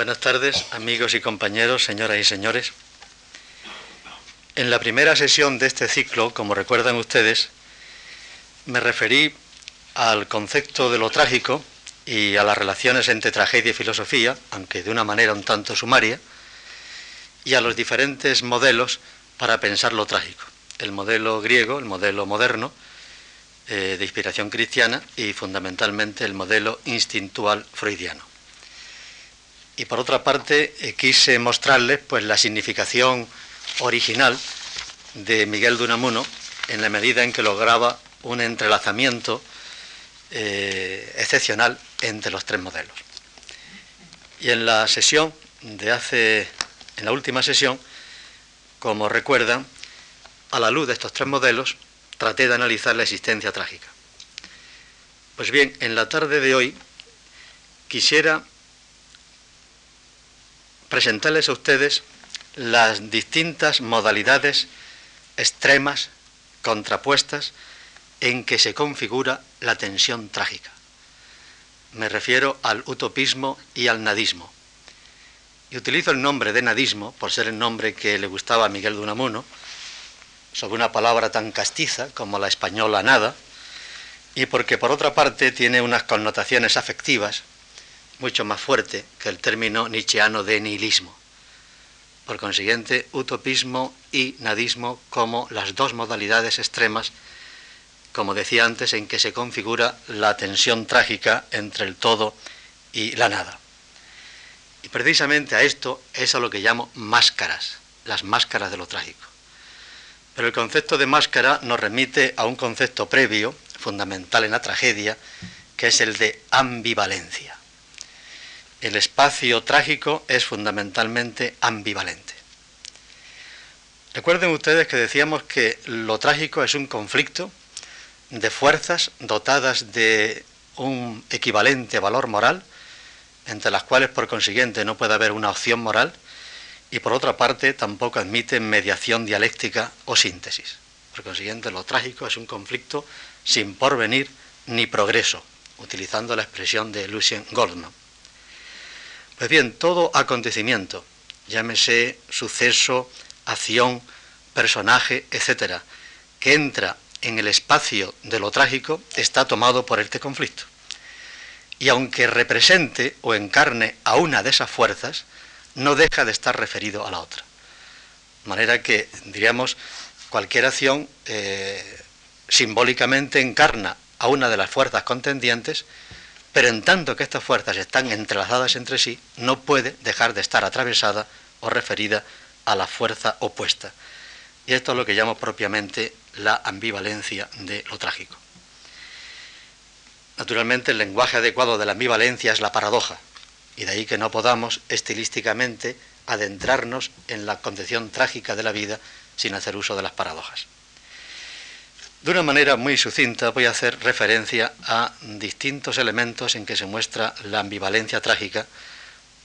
Buenas tardes, amigos y compañeros, señoras y señores. En la primera sesión de este ciclo, como recuerdan ustedes, me referí al concepto de lo trágico y a las relaciones entre tragedia y filosofía, aunque de una manera un tanto sumaria, y a los diferentes modelos para pensar lo trágico. El modelo griego, el modelo moderno, eh, de inspiración cristiana, y fundamentalmente el modelo instintual freudiano. Y por otra parte, eh, quise mostrarles pues, la significación original de Miguel de Unamuno en la medida en que lograba un entrelazamiento eh, excepcional entre los tres modelos. Y en la sesión de hace, en la última sesión, como recuerdan, a la luz de estos tres modelos, traté de analizar la existencia trágica. Pues bien, en la tarde de hoy quisiera presentarles a ustedes las distintas modalidades extremas, contrapuestas, en que se configura la tensión trágica. Me refiero al utopismo y al nadismo. Y utilizo el nombre de nadismo por ser el nombre que le gustaba a Miguel de Unamuno, sobre una palabra tan castiza como la española nada, y porque por otra parte tiene unas connotaciones afectivas mucho más fuerte que el término nietzscheano de nihilismo. Por consiguiente, utopismo y nadismo como las dos modalidades extremas, como decía antes, en que se configura la tensión trágica entre el todo y la nada. Y precisamente a esto es a lo que llamo máscaras, las máscaras de lo trágico. Pero el concepto de máscara nos remite a un concepto previo, fundamental en la tragedia, que es el de ambivalencia el espacio trágico es fundamentalmente ambivalente. Recuerden ustedes que decíamos que lo trágico es un conflicto de fuerzas dotadas de un equivalente valor moral, entre las cuales por consiguiente no puede haber una opción moral, y por otra parte tampoco admite mediación dialéctica o síntesis. Por consiguiente, lo trágico es un conflicto sin porvenir ni progreso, utilizando la expresión de Lucien Goldman. Pues bien, todo acontecimiento, llámese suceso, acción, personaje, etcétera, que entra en el espacio de lo trágico, está tomado por este conflicto. Y aunque represente o encarne a una de esas fuerzas, no deja de estar referido a la otra. De manera que, diríamos, cualquier acción eh, simbólicamente encarna a una de las fuerzas contendientes, pero en tanto que estas fuerzas están entrelazadas entre sí, no puede dejar de estar atravesada o referida a la fuerza opuesta. Y esto es lo que llamo propiamente la ambivalencia de lo trágico. Naturalmente el lenguaje adecuado de la ambivalencia es la paradoja, y de ahí que no podamos estilísticamente adentrarnos en la concepción trágica de la vida sin hacer uso de las paradojas. De una manera muy sucinta voy a hacer referencia a distintos elementos en que se muestra la ambivalencia trágica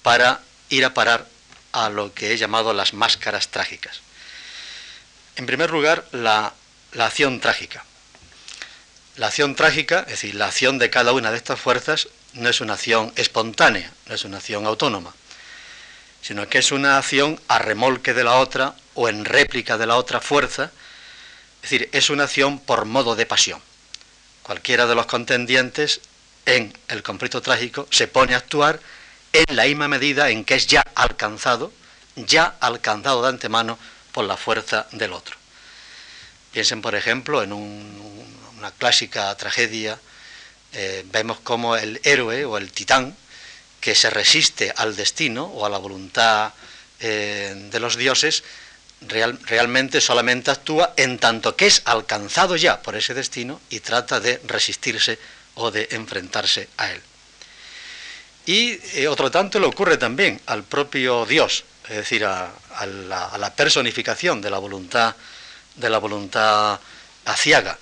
para ir a parar a lo que he llamado las máscaras trágicas. En primer lugar, la, acción trágica. La acción trágica, es decir, la acción de cada una de estas fuerzas, no es una acción espontánea, no es una acción autónoma, sino que es una acción a remolque de la otra o en réplica de la otra fuerza, es decir, es una acción por modo de pasión. Cualquiera de los contendientes en el conflicto trágico se pone a actuar en la misma medida en que es ya alcanzado, ya alcanzado de antemano por la fuerza del otro. Piensen, por ejemplo, en una clásica tragedia, eh, vemos como el héroe o el titán, que se resiste al destino o a la voluntad eh, de los dioses, realmente solamente actúa en tanto que es alcanzado ya por ese destino y trata de resistirse o de enfrentarse a él. Y eh, otro tanto le ocurre también al propio Dios, es decir, a, la, personificación de la voluntad, de la voluntad aciaga.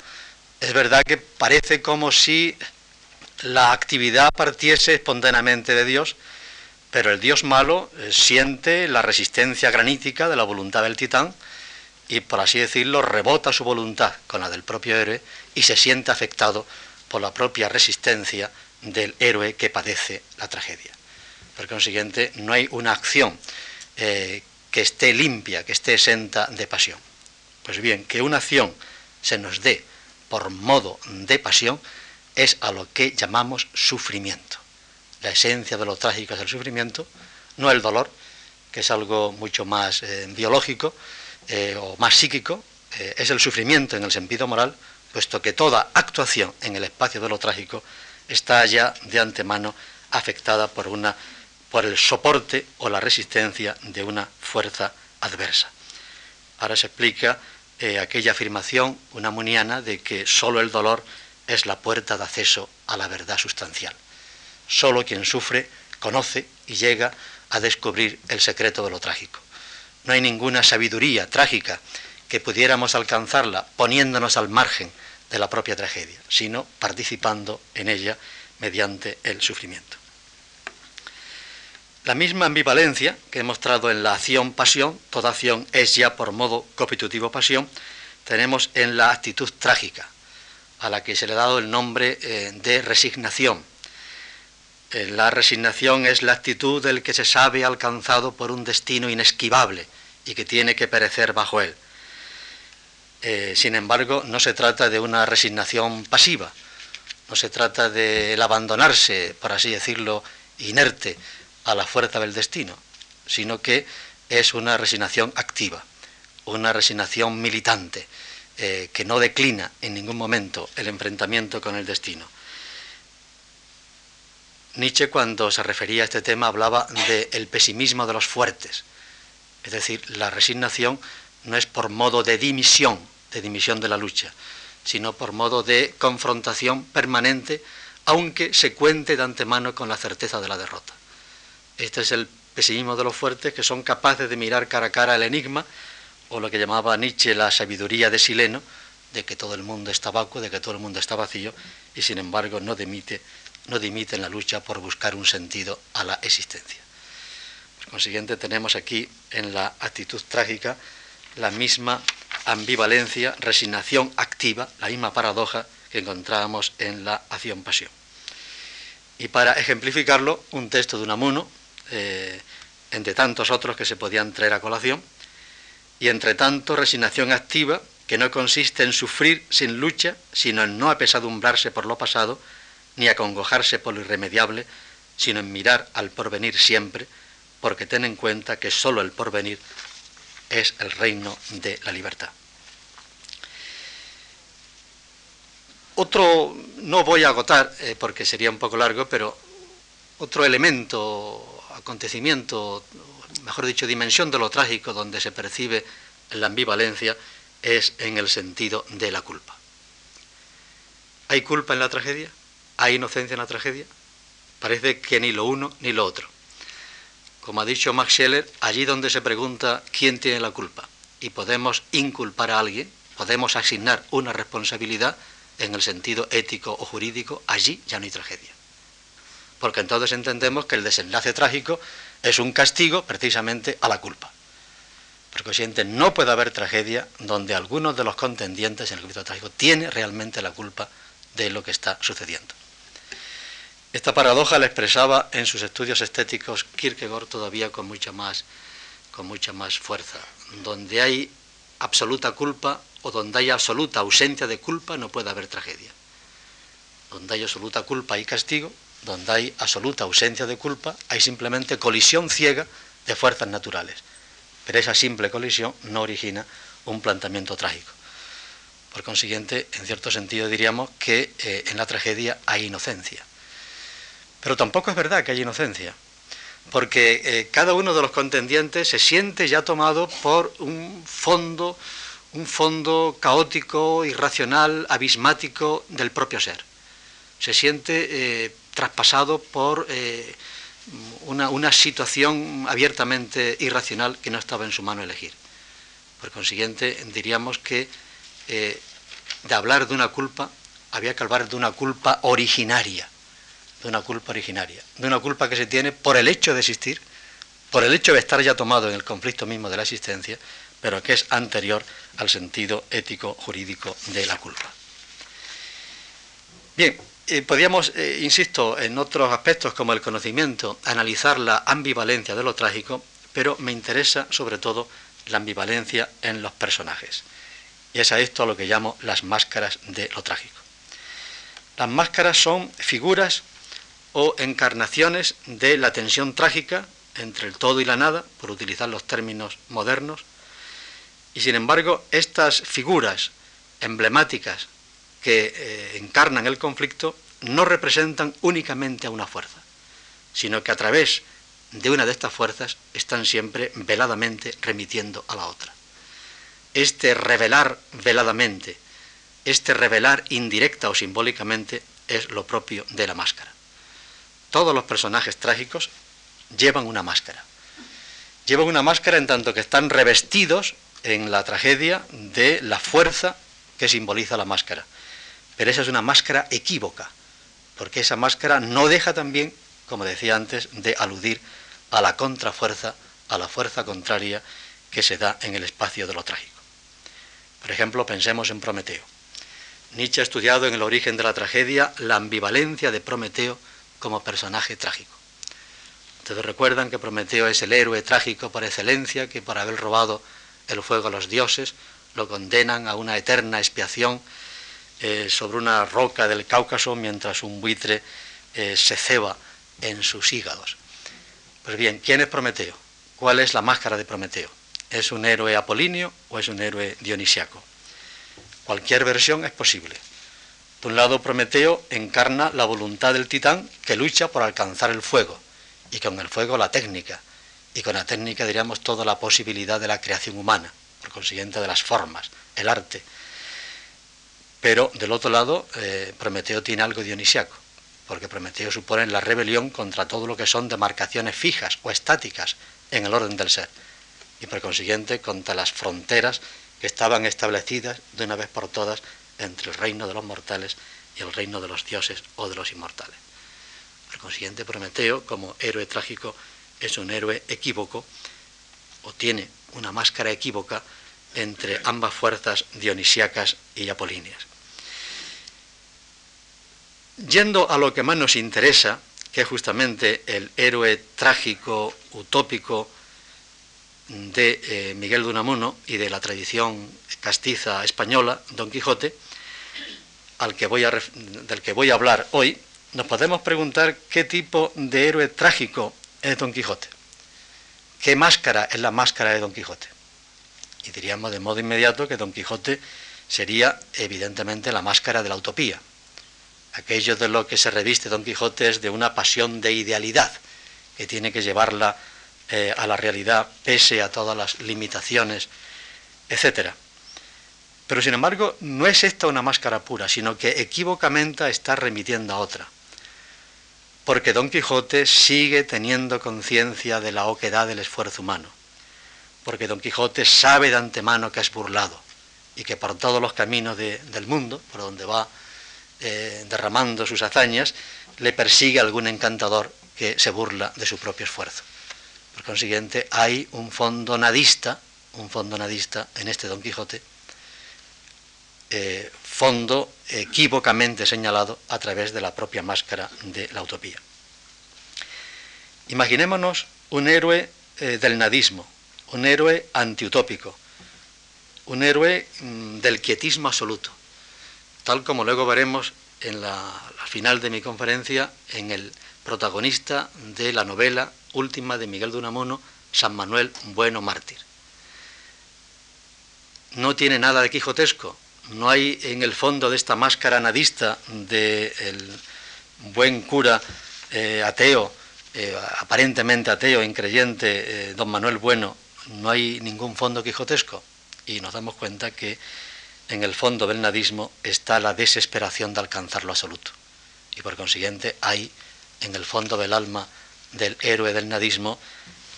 Es verdad que parece como si la actividad partiese espontáneamente de Dios, pero el dios malo eh, siente la resistencia granítica de la voluntad del titán y, por así decirlo, rebota su voluntad con la del propio héroe y se siente afectado por la propia resistencia del héroe que padece la tragedia. Por consiguiente, no hay una acción eh, que esté limpia, que esté exenta de pasión. Pues bien, que una acción se nos dé por modo de pasión es a lo que llamamos sufrimiento. La esencia de lo trágico es el sufrimiento, no el dolor, que es algo mucho más eh, biológico eh, o más psíquico, es el sufrimiento en el sentido moral, puesto que toda actuación en el espacio de lo trágico está ya de antemano afectada por, una, por el soporte o la resistencia de una fuerza adversa. Ahora se explica eh, aquella afirmación unamuniana de que sólo el dolor es la puerta de acceso a la verdad sustancial. Solo quien sufre conoce y llega a descubrir el secreto de lo trágico. No hay ninguna sabiduría trágica que pudiéramos alcanzarla poniéndonos al margen de la propia tragedia, sino participando en ella mediante el sufrimiento. La misma ambivalencia que he mostrado en la acción-pasión, toda acción es ya por modo constitutivo pasión, tenemos en la actitud trágica, a la que se le ha dado el nombre eh, de resignación. Eh, la resignación es la actitud del que se sabe alcanzado por un destino inesquivable y que tiene que perecer bajo él. Eh, sin embargo, no se trata de una resignación pasiva, no se trata de abandonarse, por así decirlo, inerte a la fuerza del destino, sino que es una resignación activa, una resignación militante, eh, que no declina en ningún momento el enfrentamiento con el destino. Nietzsche cuando se refería a este tema hablaba del pesimismo de los fuertes, es decir, la resignación no es por modo de dimisión, de dimisión de la lucha, sino por modo de confrontación permanente, aunque se cuente de antemano con la certeza de la derrota. Este es el pesimismo de los fuertes que son capaces de mirar cara a cara el enigma, o lo que llamaba Nietzsche la sabiduría de Sileno, de que todo el mundo está vacuo, de que todo el mundo está vacío, y sin embargo no dimite, no dimite en la lucha por buscar un sentido a la existencia. Por consiguiente, tenemos aquí en la actitud trágica la misma ambivalencia, resignación activa, la misma paradoja que encontrábamos en la acción-pasión. Y para ejemplificarlo, un texto de Unamuno, eh, entre tantos otros que se podían traer a colación, y entre tanto resignación activa, que no consiste en sufrir sin lucha, sino en no apesadumbrarse por lo pasado, ni acongojarse por lo irremediable, sino en mirar al porvenir siempre, porque ten en cuenta que sólo el porvenir es el reino de la libertad. Otro, no voy a agotar eh, porque sería un poco largo, pero otro elemento, acontecimiento, mejor dicho, dimensión de lo trágico donde se percibe la ambivalencia es en el sentido de la culpa. ¿Hay culpa en la tragedia? ¿Hay inocencia en la tragedia? Parece que ni lo uno ni lo otro. Como ha dicho Max Scheller, allí donde se pregunta quién tiene la culpa y podemos inculpar a alguien, podemos asignar una responsabilidad en el sentido ético o jurídico, allí ya no hay tragedia. Porque entonces entendemos que el desenlace trágico es un castigo precisamente a la culpa. Porque consiguiente no puede haber tragedia donde alguno de los contendientes en el conflicto trágico tiene realmente la culpa de lo que está sucediendo. Esta paradoja la expresaba en sus estudios estéticos Kierkegaard todavía con mucha más, con mucha más fuerza. Donde hay absoluta culpa o donde hay absoluta ausencia de culpa no puede haber tragedia. Donde hay absoluta culpa hay castigo, donde hay absoluta ausencia de culpa hay simplemente colisión ciega de fuerzas naturales. Pero esa simple colisión no origina un planteamiento trágico. Por consiguiente, en cierto sentido diríamos que eh, en la tragedia hay inocencia. Pero tampoco es verdad que haya inocencia, porque eh, cada uno de los contendientes se siente ya tomado por un fondo, un fondo caótico, irracional, abismático del propio ser. Se siente eh, traspasado por eh, una, una, situación abiertamente irracional que no estaba en su mano elegir. Por consiguiente, diríamos que de hablar de una culpa había que hablar de una culpa originaria de una culpa originaria, de una culpa que se tiene por el hecho de existir, por el hecho de estar ya tomado en el conflicto mismo de la existencia, pero que es anterior al sentido ético jurídico de la culpa. Bien, eh, podríamos, eh, insisto, en otros aspectos como el conocimiento, analizar la ambivalencia de lo trágico, pero me interesa sobre todo la ambivalencia en los personajes. Y es a esto a lo que llamo las máscaras de lo trágico. Las máscaras son figuras o encarnaciones de la tensión trágica entre el todo y la nada, por utilizar los términos modernos, y sin embargo estas figuras emblemáticas que eh, encarnan el conflicto no representan únicamente a una fuerza, sino que a través de una de estas fuerzas están siempre veladamente remitiendo a la otra. Este revelar veladamente, este revelar indirecta o simbólicamente es lo propio de la máscara. Todos los personajes trágicos llevan una máscara. Llevan una máscara en tanto que están revestidos en la tragedia de la fuerza que simboliza la máscara. Pero esa es una máscara equívoca, porque esa máscara no deja también, como decía antes, de aludir a la contrafuerza, a la fuerza contraria que se da en el espacio de lo trágico. Por ejemplo, pensemos en Prometeo. Nietzsche ha estudiado en el origen de la tragedia la ambivalencia de Prometeo como personaje trágico. Ustedes recuerdan que Prometeo es el héroe trágico por excelencia, que por haber robado el fuego a los dioses lo condenan a una eterna expiación eh, sobre una roca del Cáucaso mientras un buitre eh, se ceba en sus hígados. Pues bien, ¿quién es Prometeo? ¿Cuál es la máscara de Prometeo? ¿Es un héroe apolíneo o es un héroe dionisiaco? Cualquier versión es posible. Por un lado, Prometeo encarna la voluntad del titán que lucha por alcanzar el fuego, y con el fuego la técnica, y con la técnica diríamos toda la posibilidad de la creación humana, por consiguiente de las formas, el arte, pero del otro lado, eh, Prometeo tiene algo dionisiaco, porque Prometeo supone la rebelión contra todo lo que son demarcaciones fijas o estáticas en el orden del ser, y por consiguiente contra las fronteras que estaban establecidas de una vez por todas entre el reino de los mortales y el reino de los dioses o de los inmortales. Por consiguiente, Prometeo, como héroe trágico, es un héroe equívoco, o tiene una máscara equívoca entre ambas fuerzas dionisíacas y apolíneas. Yendo a lo que más nos interesa, que es justamente el héroe trágico, utópico de eh, Miguel de Unamuno y de la tradición castiza española, Don Quijote, al que voy del que voy a hablar hoy, nos podemos preguntar qué tipo de héroe trágico es Don Quijote. ¿Qué máscara es la máscara de Don Quijote? Y diríamos de modo inmediato que Don Quijote sería evidentemente la máscara de la utopía, aquello de lo que se reviste Don Quijote es de una pasión de idealidad, que tiene que llevarla eh, a la realidad pese a todas las limitaciones, etc. Pero sin embargo, no es esta una máscara pura, sino que equívocamente está remitiendo a otra. Porque Don Quijote sigue teniendo conciencia de la oquedad del esfuerzo humano. Porque Don Quijote sabe de antemano que es burlado y que por todos los caminos del mundo, por donde va eh, derramando sus hazañas, le persigue algún encantador que se burla de su propio esfuerzo. Por consiguiente, hay un fondo nadista, un fondo nadista en este Don Quijote, eh, fondo equívocamente señalado a través de la propia máscara de la utopía. Imaginémonos un héroe eh, del nadismo, un héroe antiutópico, un héroe mm, del quietismo absoluto, tal como luego veremos en la, final de mi conferencia en el protagonista de la novela última de Miguel de Unamuno, San Manuel Bueno Mártir. No tiene nada de quijotesco, no hay en el fondo de esta máscara nadista del buen cura eh, ateo, eh, aparentemente ateo, increyente, eh, don Manuel Bueno, no hay ningún fondo quijotesco. Y nos damos cuenta que en el fondo del nadismo está la desesperación de alcanzar lo absoluto. Y por consiguiente hay en el fondo del alma del héroe del nadismo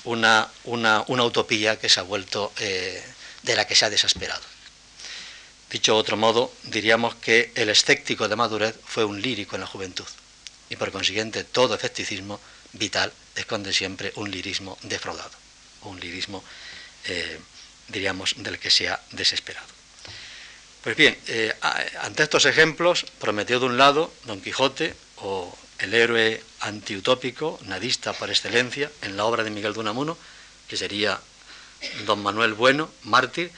una, una, utopía que se ha vuelto, de la que se ha desesperado. Dicho de otro modo, diríamos que el escéptico de madurez fue un lírico en la juventud. Y por consiguiente todo escepticismo vital esconde siempre un lirismo defraudado, un lirismo, eh, diríamos, del que se ha desesperado. Pues bien, eh, ante estos ejemplos, prometió de un lado Don Quijote o el héroe antiutópico, nadista por excelencia, en la obra de Miguel de Unamuno, que sería Don Manuel Bueno, mártir,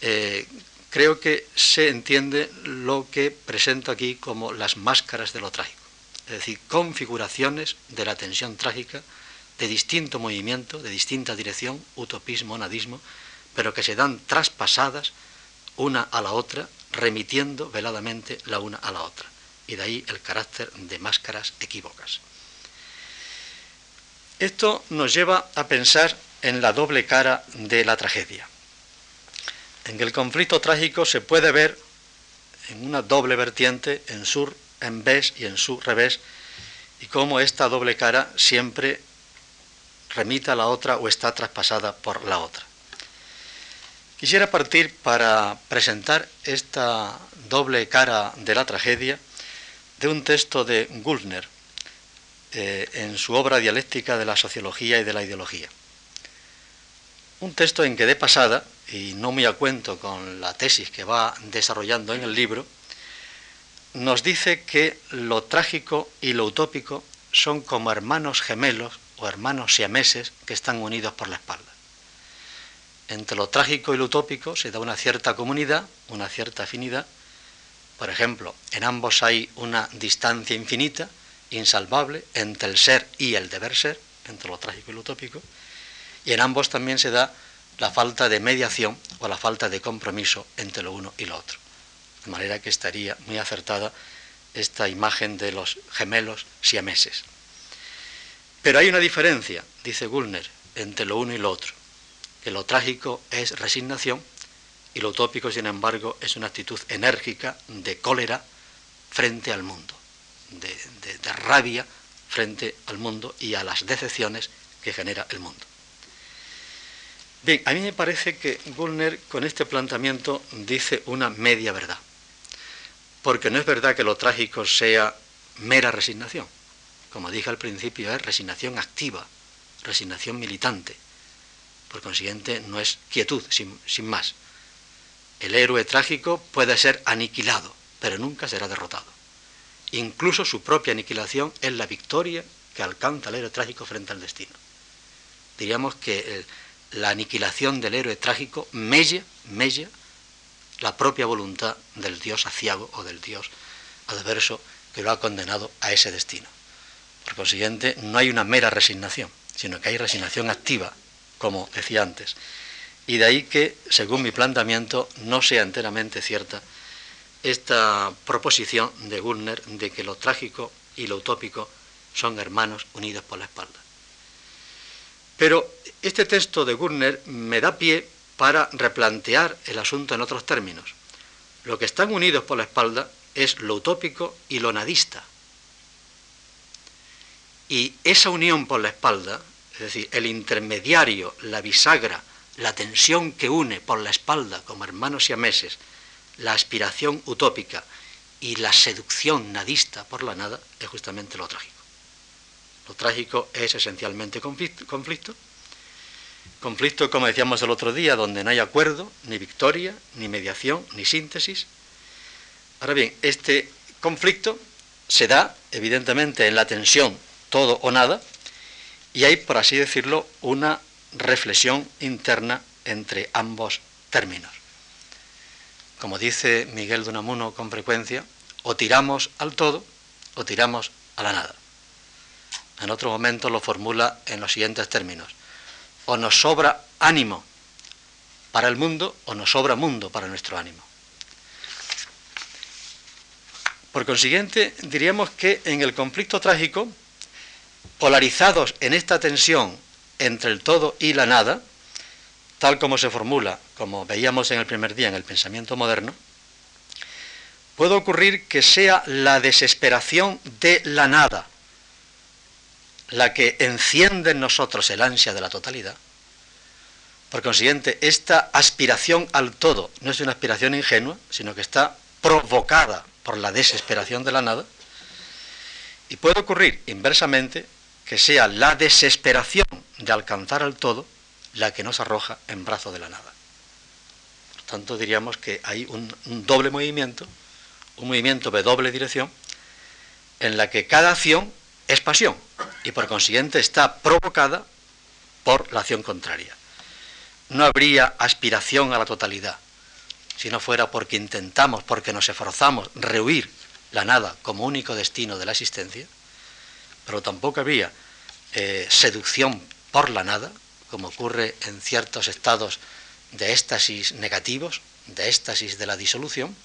eh, creo que se entiende lo que presento aquí como las máscaras de lo trágico, es decir, configuraciones de la tensión trágica de distinto movimiento, de distinta dirección, utopismo, nadismo, pero que se dan traspasadas una a la otra, remitiendo veladamente la una a la otra. Y de ahí el carácter de máscaras equívocas. Esto nos lleva a pensar en la doble cara de la tragedia. En el conflicto trágico se puede ver en una doble vertiente, en sur, en vez y en su revés, y cómo esta doble cara siempre remita a la otra o está traspasada por la otra. Quisiera partir para presentar esta doble cara de la tragedia de un texto de Gulner eh, en su obra dialéctica de la sociología y de la ideología. Un texto en que de pasada, y no muy a cuento con la tesis que va desarrollando en el libro, nos dice que lo trágico y lo utópico son como hermanos gemelos o hermanos siameses que están unidos por la espalda. Entre lo trágico y lo utópico se da una cierta comunidad, una cierta afinidad. Por ejemplo, en ambos hay una distancia infinita, insalvable, entre el ser y el deber ser, entre lo trágico y lo utópico. Y en ambos también se da la falta de mediación o la falta de compromiso entre lo uno y lo otro. De manera que estaría muy acertada esta imagen de los gemelos siameses. Pero hay una diferencia, dice Gulner, entre lo uno y lo otro que lo trágico es resignación y lo utópico, sin embargo, es una actitud enérgica de cólera frente al mundo, de, rabia frente al mundo y a las decepciones que genera el mundo. Bien, a mí me parece que Gulner con este planteamiento dice una media verdad, porque no es verdad que lo trágico sea mera resignación. Como dije al principio, es resignación activa, resignación militante, por consiguiente, no es quietud, sin, más. El héroe trágico puede ser aniquilado, pero nunca será derrotado. Incluso su propia aniquilación es la victoria que alcanza el héroe trágico frente al destino. Diríamos que la aniquilación del héroe trágico mella, mella la propia voluntad del dios aciago o del dios adverso que lo ha condenado a ese destino. Por consiguiente, no hay una mera resignación, sino que hay resignación activa como decía antes. Y de ahí que, según mi planteamiento, no sea enteramente cierta esta proposición de Gulner de que lo trágico y lo utópico son hermanos unidos por la espalda. Pero este texto de Gurner me da pie para replantear el asunto en otros términos. Lo que están unidos por la espalda es lo utópico y lo nadista. Y esa unión por la espalda es decir, el intermediario, la bisagra, la tensión que une por la espalda como hermanos y ameses, la aspiración utópica y la seducción nadista por la nada, es justamente lo trágico. Lo trágico es esencialmente conflicto, conflicto, como decíamos el otro día, donde no hay acuerdo, ni victoria, ni mediación, ni síntesis. Ahora bien, este conflicto se da evidentemente en la tensión todo o nada, y hay, por así decirlo, una reflexión interna entre ambos términos. Como dice Miguel de Unamuno con frecuencia, o tiramos al todo o tiramos a la nada. En otro momento lo formula en los siguientes términos. O nos sobra ánimo para el mundo o nos sobra mundo para nuestro ánimo. Por consiguiente, diríamos que en el conflicto trágico polarizados en esta tensión entre el todo y la nada, tal como se formula, como veíamos en el primer día en el pensamiento moderno, puede ocurrir que sea la desesperación de la nada la que enciende en nosotros el ansia de la totalidad. Por consiguiente, esta aspiración al todo no es una aspiración ingenua, sino que está provocada por la desesperación de la nada. Y puede ocurrir inversamente que sea la desesperación de alcanzar al todo la que nos arroja en brazo de la nada. Por tanto, diríamos que hay un, un doble movimiento, un movimiento de doble dirección, en la que cada acción es pasión y por consiguiente está provocada por la acción contraria. No habría aspiración a la totalidad si no fuera porque intentamos, porque nos esforzamos rehuir la nada como único destino de la existencia, pero tampoco habría eh, seducción por la nada, como ocurre en ciertos estados de éxtasis negativos, de éxtasis de la disolución,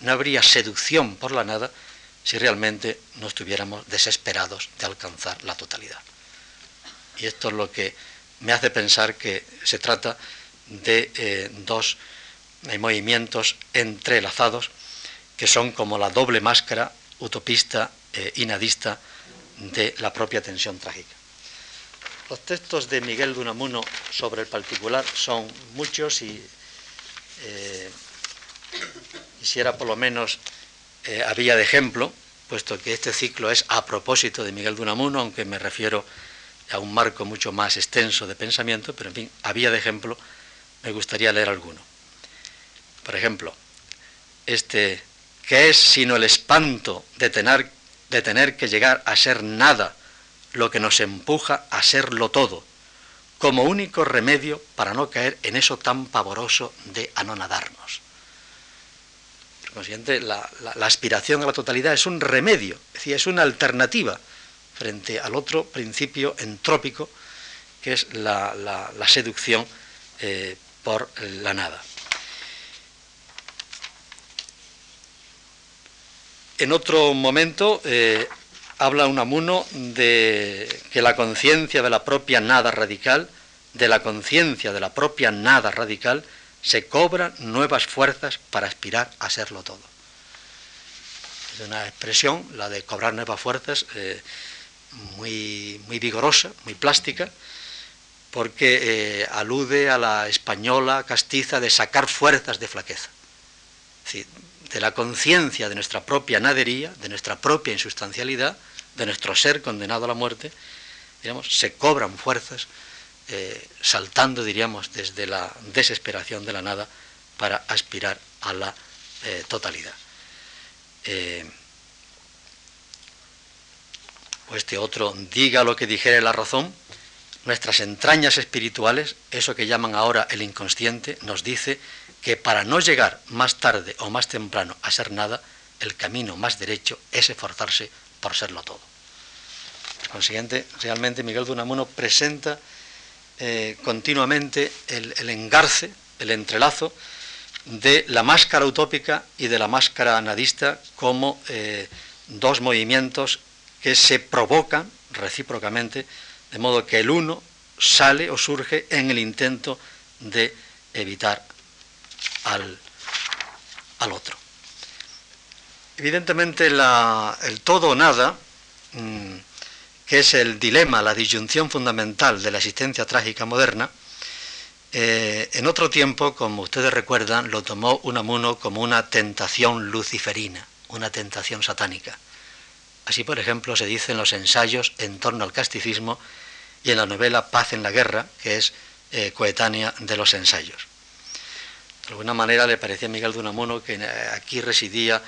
no habría seducción por la nada si realmente no estuviéramos desesperados de alcanzar la totalidad. Y esto es lo que me hace pensar que se trata de eh, dos eh, movimientos entrelazados que son como la doble máscara utopista e inadista de la propia tensión trágica. Los textos de Miguel de Unamuno sobre el particular son muchos y quisiera por lo menos eh, había de ejemplo, puesto que este ciclo es a propósito de Miguel de Unamuno, aunque me refiero a un marco mucho más extenso de pensamiento, pero en fin, había de ejemplo, me gustaría leer alguno. Por ejemplo, este, ¿qué es sino el espanto de tener, de tener que llegar a ser nada lo que nos empuja a serlo todo, como único remedio para no caer en eso tan pavoroso de anonadarnos? La, aspiración a la totalidad es un remedio, es decir, es una alternativa frente al otro principio entrópico, que es la, seducción eh, por la nada. En otro momento eh, habla Unamuno de que la conciencia de la propia nada radical, de la conciencia de la propia nada radical, se cobran nuevas fuerzas para aspirar a serlo todo. Es una expresión, la de cobrar nuevas fuerzas, eh, muy, muy vigorosa, muy plástica, porque eh, alude a la española castiza de sacar fuerzas de flaqueza. de la conciencia de nuestra propia nadería, de nuestra propia insustancialidad, de nuestro ser condenado a la muerte, digamos, se cobran fuerzas eh, saltando, diríamos, desde la desesperación de la nada para aspirar a la eh, totalidad. Eh, o este otro, diga lo que dijere la razón, nuestras entrañas espirituales, eso que llaman ahora el inconsciente, nos dice que para no llegar más tarde o más temprano a ser nada, el camino más derecho es esforzarse por serlo todo. Por consiguiente, realmente Miguel de Unamuno presenta eh, continuamente el, engarce, el entrelazo de la máscara utópica y de la máscara nadista como eh, dos movimientos que se provocan recíprocamente, de modo que el uno sale o surge en el intento de evitar al, otro. Evidentemente el todo o nada mm, que es el dilema, la disyunción fundamental de la existencia trágica moderna, eh, en otro tiempo, como ustedes recuerdan, lo tomó Unamuno como una tentación luciferina, una tentación satánica. Así, por ejemplo, se dice en los ensayos en torno al casticismo y en la novela Paz en la Guerra, que es eh, coetánea de los ensayos. De alguna manera le parecía a Miguel de Unamuno que eh, aquí residía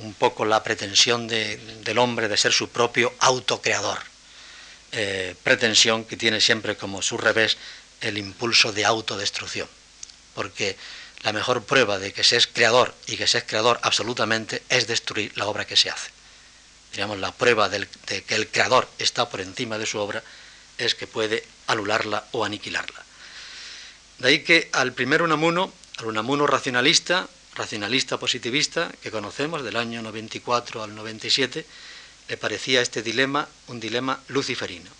un poco la pretensión del hombre de ser su propio autocreador, eh, pretensión que tiene siempre como su revés el impulso de autodestrucción, porque la mejor prueba de que se es creador y que se es creador absolutamente es destruir la obra que se hace. Digamos, la prueba de que el creador está por encima de su obra es que puede anularla o aniquilarla. De ahí que al primer Unamuno, al Unamuno racionalista, racionalista positivista que conocemos del año 94 al 97, le parecía este dilema un dilema luciferino,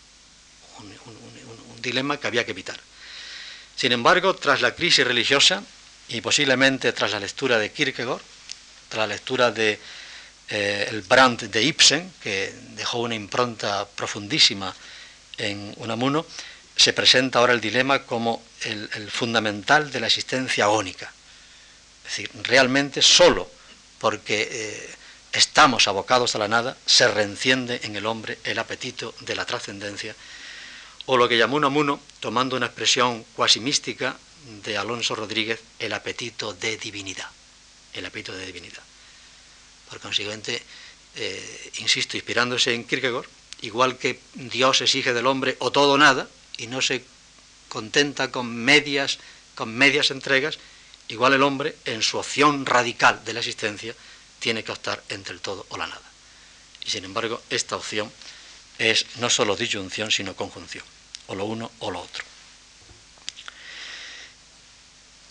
un, dilema que había que evitar. Sin embargo, tras la crisis religiosa y posiblemente tras la lectura de Kierkegaard, tras la lectura de eh, el Brand de Ibsen, que dejó una impronta profundísima en Unamuno, se presenta ahora el dilema como el, fundamental de la existencia agónica es decir, realmente solo porque eh, estamos abocados a la nada se reenciende en el hombre el apetito de la trascendencia, o lo que llamó Unamuno, tomando una expresión cuasi mística, de Alonso Rodríguez, el apetito de divinidad. El apetito de divinidad. Por consiguiente, eh, insisto, inspirándose en Kierkegaard, igual que Dios exige del hombre o todo o nada, y no se contenta con medias, con medias entregas, igual el hombre, en su opción radical de la existencia, tiene que optar entre el todo o la nada. Y sin embargo, esta opción es no solo disyunción, sino conjunción, o lo uno o lo otro.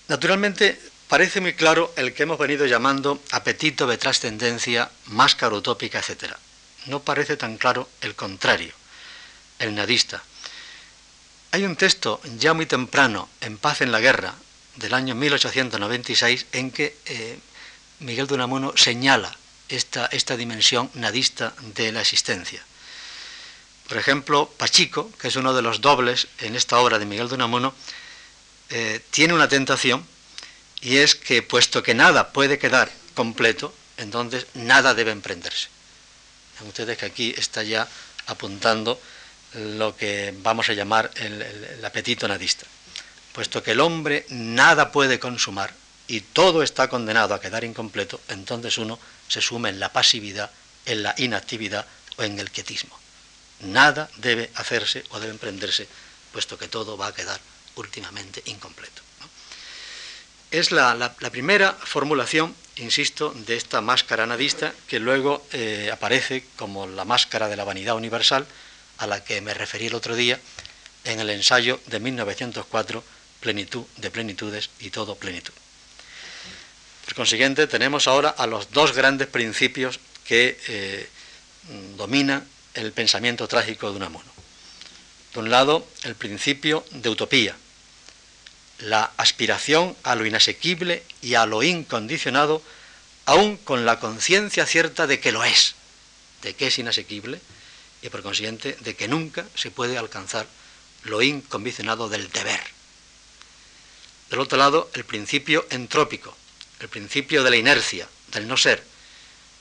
Naturalmente, parece muy claro el que hemos venido llamando apetito de trascendencia, máscara utópica, etc. No parece tan claro el contrario, el nadista. Hay un texto ya muy temprano, En paz en la guerra, del año 1896, en que eh, Miguel de Unamuno señala esta, esta dimensión nadista de la existencia. Por ejemplo, Pachico, que es uno de los dobles en esta obra de Miguel de Unamuno, eh, tiene una tentación y es que puesto que nada puede quedar completo, entonces nada debe emprenderse. Ven ustedes que aquí está ya apuntando lo que vamos a llamar el apetito nadista. Puesto que el hombre nada puede consumar y todo está condenado a quedar incompleto, entonces uno se sume en la pasividad, en la inactividad o en el quietismo. Nada debe hacerse o debe emprenderse, puesto que todo va a quedar últimamente incompleto. Es la, primera formulación, insisto, de esta máscara nadista que luego eh, aparece como la máscara de la vanidad universal, a la que me referí el otro día en el ensayo de 1904, Plenitud de plenitudes y todo plenitud. Por consiguiente, tenemos ahora a los dos grandes principios que eh, dominan el pensamiento trágico de Unamuno. De un lado, el principio de utopía, la aspiración a lo inasequible y a lo incondicionado, aun con la conciencia cierta de que lo es, de que es inasequible y por consiguiente de que nunca se puede alcanzar lo incondicionado del deber. Del otro lado, el principio entrópico, el principio de la inercia, del no ser,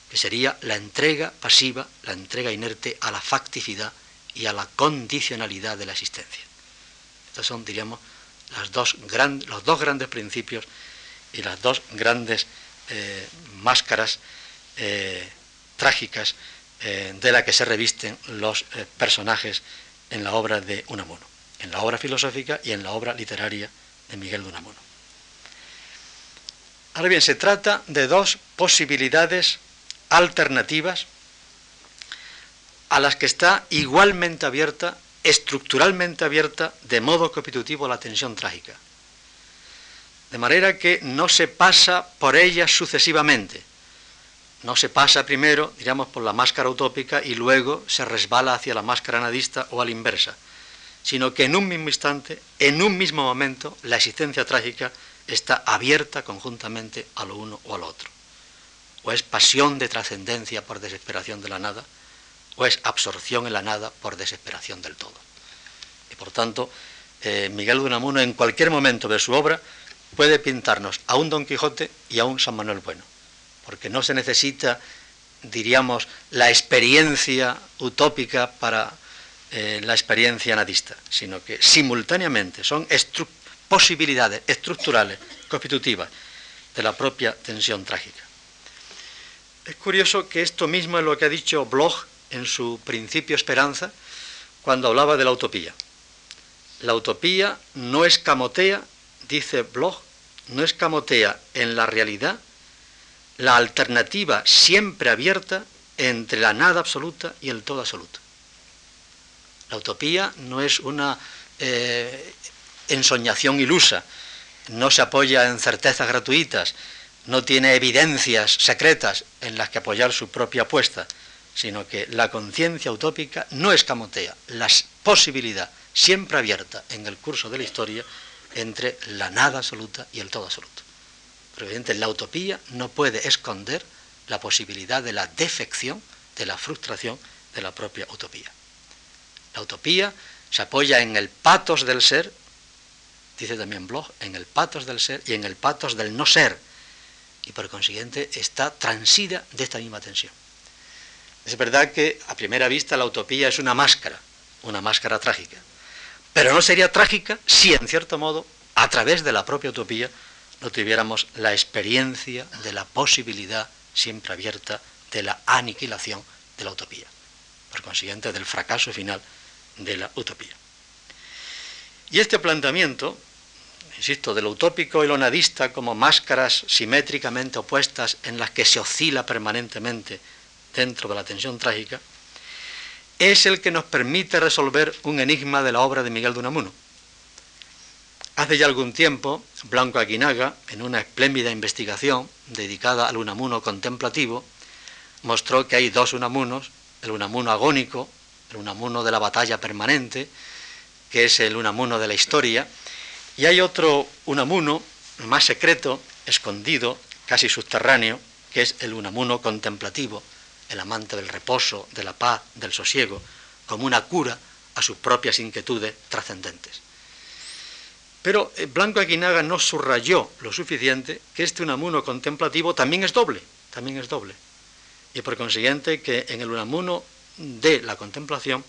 que sería la entrega pasiva, la entrega inerte a la facticidad y a la condicionalidad de la existencia. Estos son, diríamos, los dos grandes principios y las dos grandes eh, máscaras eh, trágicas eh, de la que se revisten los personajes en la obra de Unamuno, en la obra filosófica y en la obra literaria de Miguel de Unamuno. Ahora bien, se trata de dos posibilidades alternativas a las que está igualmente abierta, estructuralmente abierta, de modo constitutivo la tensión trágica. De manera que no se pasa por ellas sucesivamente. No se pasa primero, diríamos, por la máscara utópica y luego se resbala hacia la máscara nadista o a la inversa, sino que en un mismo instante, en un mismo momento, la existencia trágica está abierta conjuntamente a lo uno o al otro o es pasión de trascendencia por desesperación de la nada, o es absorción en la nada por desesperación del todo. Y por tanto, eh, Miguel de Unamuno en cualquier momento de su obra puede pintarnos a un Don Quijote y a un San Manuel Bueno, porque no se necesita, diríamos, la experiencia utópica para eh, la experiencia nadista, sino que simultáneamente son posibilidades estructurales, constitutivas de la propia tensión trágica. Es curioso que esto mismo es lo que ha dicho Bloch en su Principio Esperanza cuando hablaba de la utopía. La utopía no escamotea, dice Bloch, no escamotea en la realidad la alternativa siempre abierta entre la nada absoluta y el todo absoluto. La utopía no es una eh, ensoñación ilusa, no se apoya en certezas gratuitas, no tiene evidencias secretas en las que apoyar su propia apuesta, sino que la conciencia utópica no escamotea la posibilidad siempre abierta en el curso de la historia entre la nada absoluta y el todo absoluto. Pero evidentemente la utopía no puede esconder la posibilidad de la defección, de la frustración de la propia utopía. La utopía se apoya en el patos del ser, dice también Bloch, en el patos del ser y en el patos del no ser, y por consiguiente está transida de esta misma tensión. Es verdad que a primera vista la utopía es una máscara, una máscara trágica, pero no sería trágica si en cierto modo a través de la propia utopía, no tuviéramos la experiencia de la posibilidad siempre abierta de la aniquilación de la utopía, por consiguiente del fracaso final de la utopía. Y este planteamiento, insisto, de lo utópico y lo nadista como máscaras simétricamente opuestas en las que se oscila permanentemente dentro de la tensión trágica, es el que nos permite resolver un enigma de la obra de Miguel de Unamuno. Hace ya algún tiempo, Blanco Aguinaga, en una espléndida investigación dedicada al Unamuno contemplativo, mostró que hay dos Unamunos, el Unamuno agónico, el Unamuno de la batalla permanente, que es el Unamuno de la historia, y hay otro Unamuno más secreto, escondido, casi subterráneo, que es el Unamuno contemplativo, el amante del reposo, de la paz, del sosiego, como una cura a sus propias inquietudes trascendentes. Pero eh, Blanco Aguinaga no subrayó lo suficiente que este Unamuno contemplativo también es doble, también es doble. Y por consiguiente que en el Unamuno de la contemplación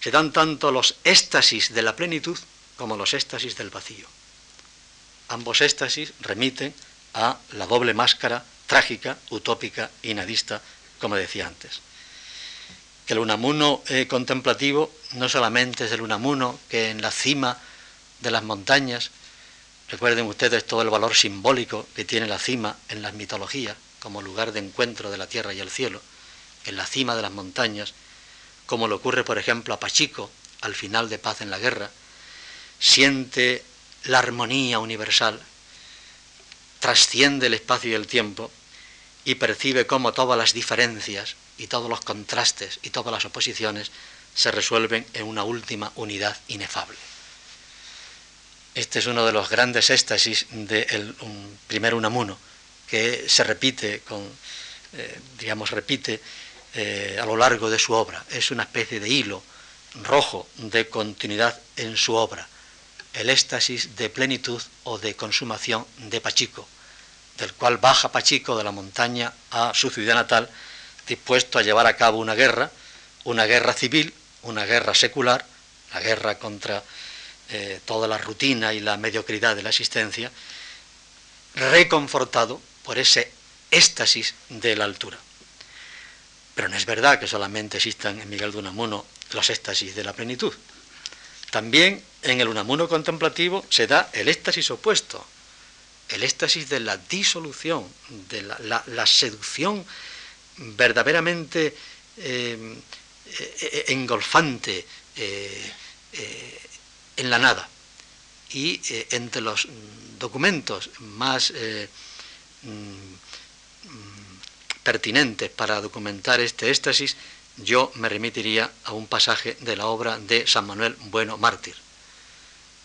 se dan tanto los éxtasis de la plenitud como los éxtasis del vacío. Ambos éxtasis remiten a la doble máscara trágica, utópica y nadista como decía antes. Que el Unamuno eh, contemplativo no solamente es el Unamuno que en la cima de las montañas, recuerden ustedes todo el valor simbólico que tiene la cima en las mitologías, como lugar de encuentro de la tierra y el cielo, en la cima de las montañas, como le ocurre, por ejemplo, a Pachico al final de Paz en la Guerra, siente la armonía universal, trasciende el espacio y el tiempo y percibe cómo todas las diferencias y todos los contrastes y todas las oposiciones se resuelven en una última unidad inefable. Este es uno de los grandes éxtasis del primer Unamuno, que se repite, con, eh, digamos, repite eh, a lo largo de su obra. Es una especie de hilo rojo de continuidad en su obra, el éxtasis de plenitud o de consumación de Pachico, del cual baja Pachico de la montaña a su ciudad natal, dispuesto a llevar a cabo una guerra, una guerra civil, una guerra secular, la guerra contra eh, toda la rutina y la mediocridad de la existencia, reconfortado por ese éxtasis de la altura. Pero no es verdad que solamente existan en Miguel de Unamuno los éxtasis de la plenitud. También en el Unamuno contemplativo se da el éxtasis opuesto, el éxtasis de la disolución, de la, seducción verdaderamente eh, eh, engolfante eh, en la nada. Y entre los documentos más mm, pertinentes para documentar este éxtasis, yo me remitiría a un pasaje de la obra de San Manuel Bueno Mártir.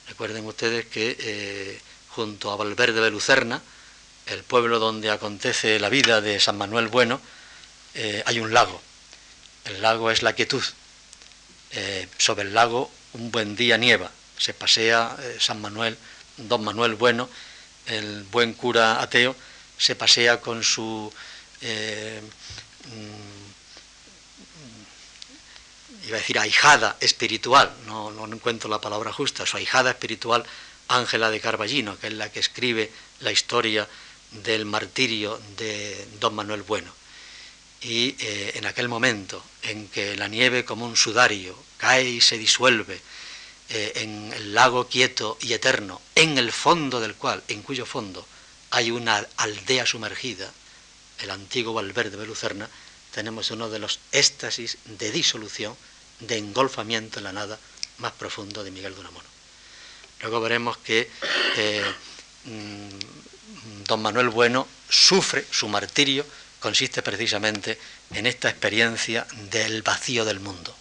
Recuerden ustedes que junto a Valverde de Lucerna, el pueblo donde acontece la vida de San Manuel Bueno, eh, hay un lago. El lago es la quietud. Eh, sobre el lago un buen día nieva. Se pasea eh, San Manuel, don Manuel Bueno, el buen cura ateo, se pasea con su... Mm, iba a decir ahijada espiritual, no, no encuentro la palabra justa, su ahijada espiritual Ángela de Carballino, que es la que escribe la historia del martirio de don Manuel Bueno. Y eh, en aquel momento en que la nieve como un sudario cae y se disuelve eh, en el lago quieto y eterno, en el fondo del cual, en cuyo fondo hay una aldea sumergida, el antiguo Valverde de Lucerna, tenemos uno de los éxtasis de disolución, de engolfamiento en la nada más profundo de Miguel de Unamuno. Luego veremos que eh, mm, don Manuel Bueno sufre su martirio, consiste precisamente en esta experiencia del vacío del mundo.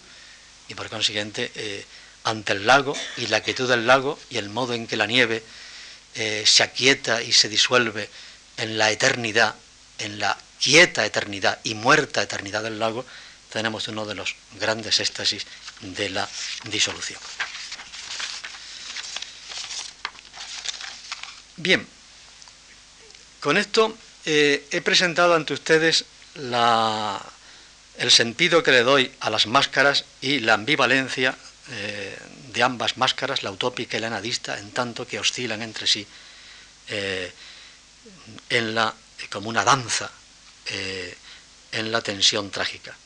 Y por consiguiente, eh, ante el lago y la quietud del lago y el modo en que la nieve eh, se aquieta y se disuelve en la eternidad, en la quieta eternidad y muerta eternidad del lago, tenemos uno de los grandes éxtasis de la disolución. Bien, con esto eh, he presentado ante ustedes el sentido que le doy a las máscaras y la ambivalencia eh, de ambas máscaras, la utópica y la nadista, en tanto que oscilan entre sí eh, en la, como una danza eh, en la tensión trágica.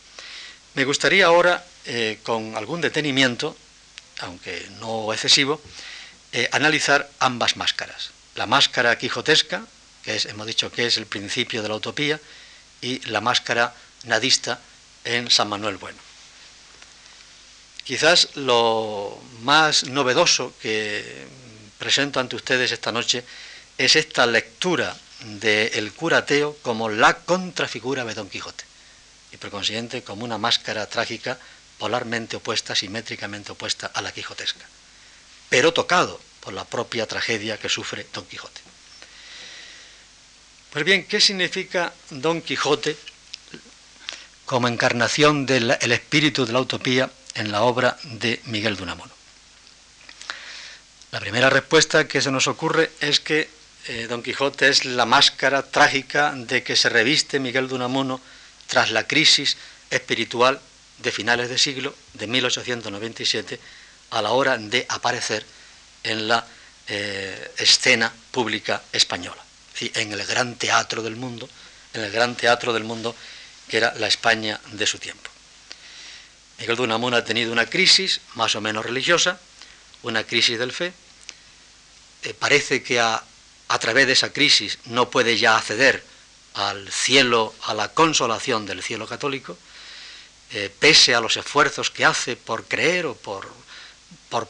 Me gustaría ahora, eh, con algún detenimiento, aunque no excesivo, analizar ambas máscaras. La máscara quijotesca, que es, hemos dicho que es el principio de la utopía, y la máscara nadista en San Manuel Bueno. Quizás lo más novedoso que presento ante ustedes esta noche es esta lectura del curateo como la contrafigura de Don Quijote y por consiguiente como una máscara trágica polarmente opuesta, simétricamente opuesta a la quijotesca, pero tocado por la propia tragedia que sufre Don Quijote. Pues bien, ¿qué significa Don Quijote como encarnación del espíritu de la utopía en la obra de Miguel de Unamuno. La primera respuesta que se nos ocurre es que eh, Don Quijote es la máscara trágica de que se reviste Miguel de Unamuno tras la crisis espiritual de finales de siglo, de 1897, a la hora de aparecer en la eh, escena pública española, en el gran teatro del mundo, en el gran teatro del mundo que era la España de su tiempo. Miguel de Unamuno ha tenido una crisis más o menos religiosa, una crisis del fe. Eh, parece que a, través de esa crisis no puede ya acceder al cielo, a la consolación del cielo católico, eh, pese a los esfuerzos que hace por creer o por,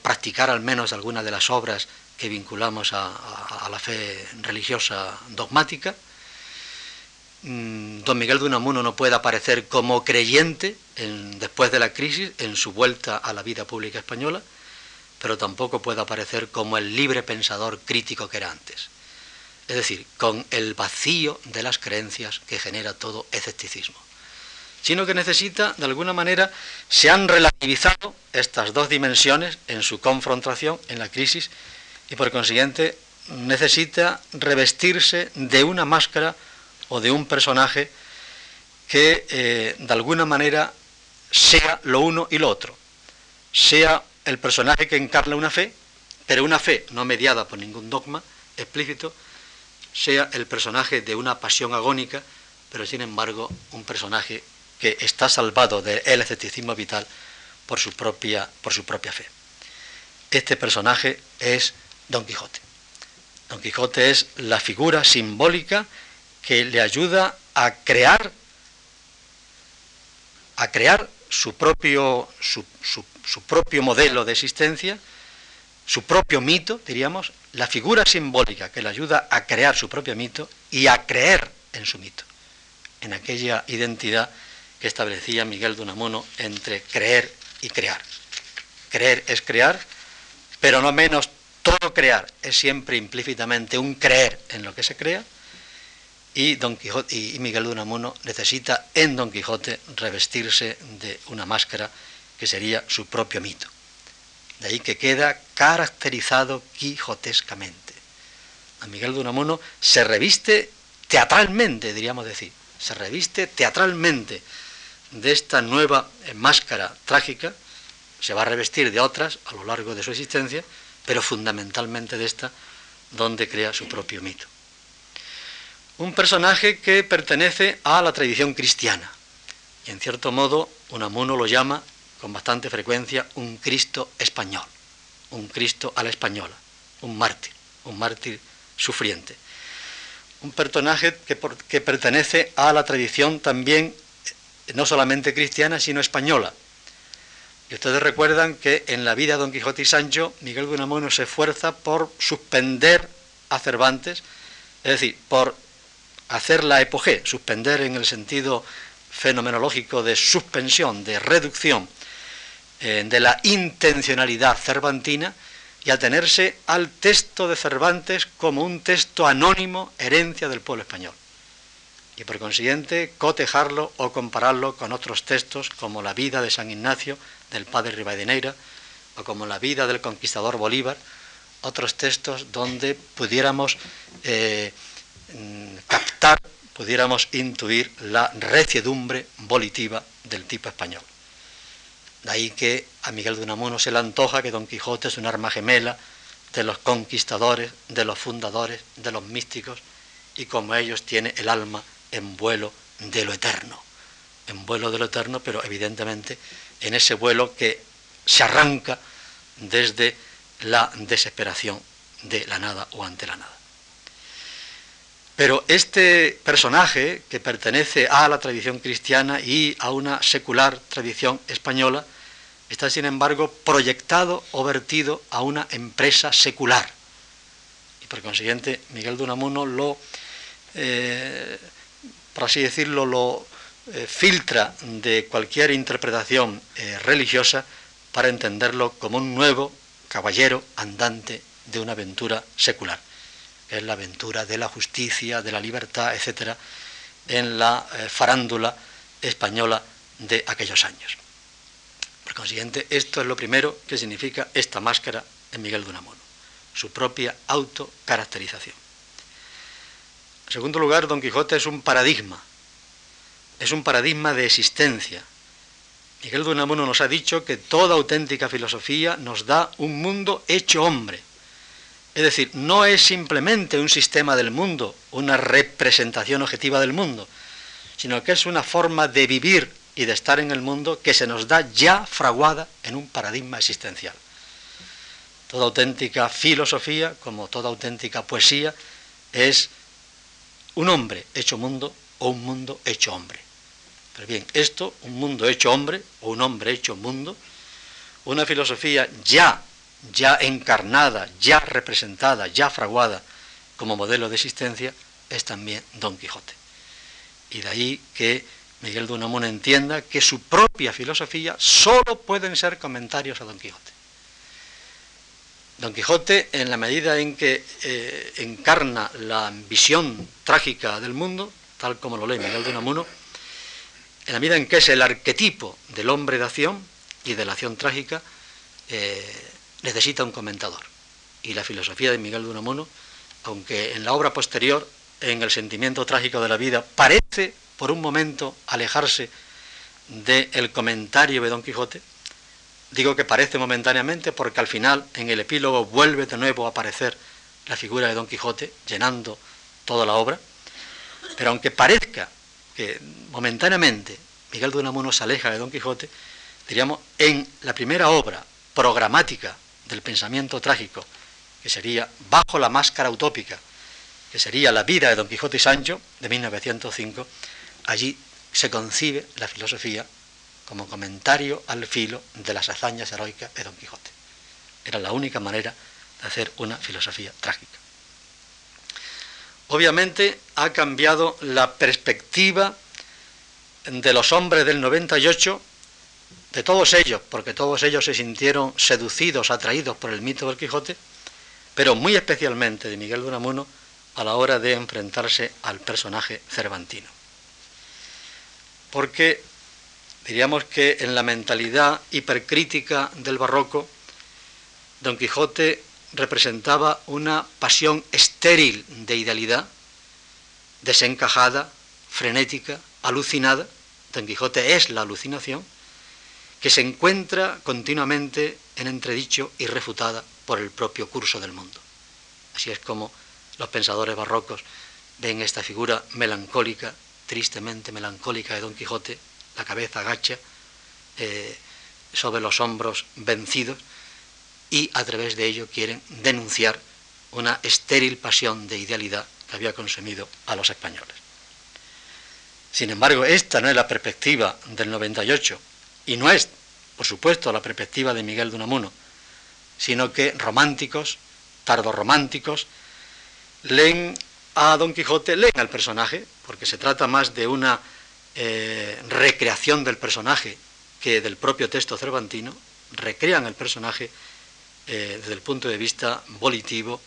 practicar al menos alguna de las obras que vinculamos a la fe religiosa dogmática. Mm, don Miguel de Unamuno no puede aparecer como creyente después de la crisis en su vuelta a la vida pública española, pero tampoco puede aparecer como el libre pensador crítico que era antes. Es decir, con el vacío de las creencias que genera todo escepticismo. Sino que necesita, de alguna manera, se han relativizado estas dos dimensiones en su confrontación, en la crisis, y por consiguiente necesita revestirse de una máscara o de un personaje que eh, de alguna manera sea lo uno y lo otro. Sea el personaje que encarna una fe, pero una fe no mediada por ningún dogma explícito, sea el personaje de una pasión agónica, pero sin embargo un personaje que está salvado del escepticismo vital por su, propia, por su propia fe. Este personaje es Don Quijote. Don Quijote es la figura simbólica que le ayuda a crear, a crear su propio, su, propio modelo de existencia, su propio mito, diríamos, la figura simbólica que le ayuda a crear su propio mito y a creer en su mito, en aquella identidad que establecía Miguel de Unamuno entre creer y crear. Creer es crear, pero no menos todo crear es siempre implícitamente un creer en lo que se crea, y, Don Quijote, y Miguel de Unamuno necesita en Don Quijote revestirse de una máscara que sería su propio mito. De ahí que queda caracterizado quijotescamente. A Miguel de Unamuno se reviste teatralmente, diríamos decir, se reviste teatralmente de esta nueva máscara trágica, se va a revestir de otras a lo largo de su existencia, pero fundamentalmente de esta, donde crea su propio mito un personaje que pertenece a la tradición cristiana. Y en cierto modo, Unamuno lo llama con bastante frecuencia un Cristo español, un Cristo a la española, un mártir, un mártir sufriente. Un personaje que, pertenece a la tradición también eh, no solamente cristiana, sino española. Y ustedes recuerdan que en la vida de Don Quijote y Sancho, Miguel Unamuno se esfuerza por suspender a Cervantes, es decir, por hacer la epogé, suspender en el sentido fenomenológico de suspensión, de reducción eh, de la intencionalidad cervantina y atenerse al texto de Cervantes como un texto anónimo, herencia del pueblo español. Y por consiguiente cotejarlo o compararlo con otros textos como la vida de San Ignacio, del padre Rivadeneira, o como la vida del conquistador Bolívar, otros textos donde pudiéramos eh, Mm, captar, pudiéramos intuir la reciedumbre volitiva del tipo español. De ahí que a Miguel de Unamuno se le antoja que Don Quijote es un arma gemela de los conquistadores, de los fundadores, de los místicos, y como ellos tiene el alma en vuelo de lo eterno, en vuelo de lo eterno, pero evidentemente en ese vuelo que se arranca desde la desesperación de la nada o ante la nada. Pero este personaje, que pertenece a la tradición cristiana y a una secular tradición española, está sin embargo proyectado o vertido a una empresa secular. Y por consiguiente, Miguel de Unamuno lo, eh, por así decirlo, lo eh, filtra de cualquier interpretación eh, religiosa para entenderlo como un nuevo caballero andante de una aventura secular es la aventura de la justicia, de la libertad, etcétera, en la eh, farándula española de aquellos años. Por consiguiente, esto es lo primero que significa esta máscara en Miguel de Unamuno, su propia autocaracterización. En segundo lugar, Don Quijote es un paradigma, es un paradigma de existencia. Miguel de Unamuno nos ha dicho que toda auténtica filosofía nos da un mundo hecho hombre, es decir, no es simplemente un sistema del mundo, una representación objetiva del mundo, sino que es una forma de vivir y de estar en el mundo que se nos da ya fraguada en un paradigma existencial. Toda auténtica filosofía, como toda auténtica poesía, es un hombre hecho mundo o un mundo hecho hombre. Pero bien, esto, un mundo hecho hombre o un hombre hecho mundo, una filosofía ya ya encarnada, ya representada, ya fraguada como modelo de existencia, es también Don Quijote. Y de ahí que Miguel de Unamuno entienda que su propia filosofía solo pueden ser comentarios a Don Quijote. Don Quijote, en la medida en que eh, encarna la visión trágica del mundo, tal como lo lee Miguel de Unamuno, en la medida en que es el arquetipo del hombre de acción y de la acción trágica, eh, necesita un comentador. Y la filosofía de Miguel de Unamuno, aunque en la obra posterior, en el sentimiento trágico de la vida, parece por un momento alejarse del comentario de Don Quijote, digo que parece momentáneamente porque al final, en el epílogo, vuelve de nuevo a aparecer la figura de Don Quijote, llenando toda la obra, pero aunque parezca que momentáneamente Miguel de Unamuno se aleja de Don Quijote, diríamos, en la primera obra programática del pensamiento trágico, que sería Bajo la máscara utópica, que sería La vida de Don Quijote y Sancho, de 1905, allí se concibe la filosofía como comentario al filo de las hazañas heroicas de Don Quijote. Era la única manera de hacer una filosofía trágica. Obviamente ha cambiado la perspectiva de los hombres del 98 de todos ellos, porque todos ellos se sintieron seducidos, atraídos por el mito del Quijote, pero muy especialmente de Miguel de Unamuno a la hora de enfrentarse al personaje cervantino. Porque diríamos que en la mentalidad hipercrítica del barroco, Don Quijote representaba una pasión estéril de idealidad, desencajada, frenética, alucinada. Don Quijote es la alucinación que se encuentra continuamente en entredicho y refutada por el propio curso del mundo. Así es como los pensadores barrocos ven esta figura melancólica, tristemente melancólica de Don Quijote, la cabeza agacha, eh, sobre los hombros vencidos, y a través de ello quieren denunciar una estéril pasión de idealidad que había consumido a los españoles. Sin embargo, esta no es la perspectiva del 98, y no es, por supuesto, la perspectiva de Miguel de Unamuno, sino que románticos, tardorrománticos, leen a Don Quijote, leen al personaje, porque se trata más de una eh, recreación del personaje que del propio texto cervantino, recrean el personaje eh, desde el punto de vista volitivo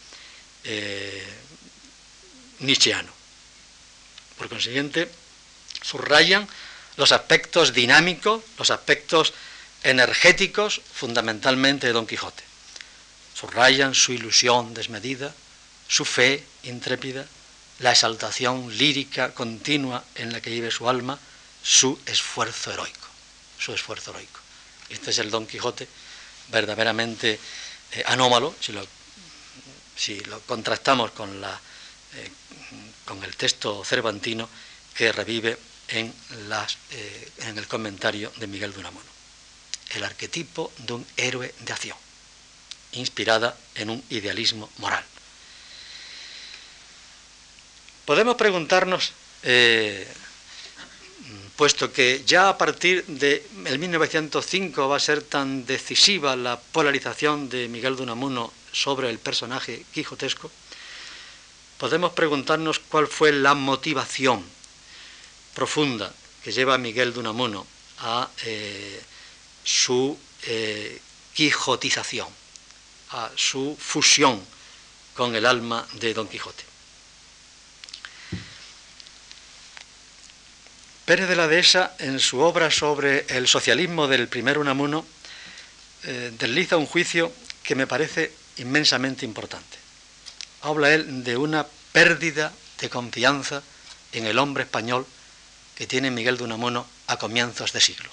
eh, nietzscheano. Por consiguiente, subrayan los aspectos dinámicos, los aspectos energéticos fundamentalmente de Don Quijote. Subrayan su ilusión desmedida, su fe intrépida, la exaltación lírica continua en la que vive su alma, su esfuerzo heroico, su esfuerzo heroico. Este es el Don Quijote verdaderamente eh, anómalo, si lo, si lo, contrastamos con, la, eh, con el texto cervantino que revive eh, en el comentario de Miguel de. El arquetipo de un héroe de acción, inspirada en un idealismo moral. Podemos preguntarnos, puesto que ya a partir de 1905 va a ser tan decisiva la polarización de Miguel de Unamuno sobre el personaje quijotesco, podemos preguntarnos cuál fue la motivación profunda que lleva a Miguel de Unamuno a eh, su eh, quijotización, a su fusión con el alma de Don Quijote. Pérez de la Dehesa, en su obra sobre el socialismo del primer Unamuno, eh, desliza un juicio que me parece inmensamente importante. Habla él de una pérdida de confianza en el hombre español que tiene Miguel de Unamuno a comienzos de siglo.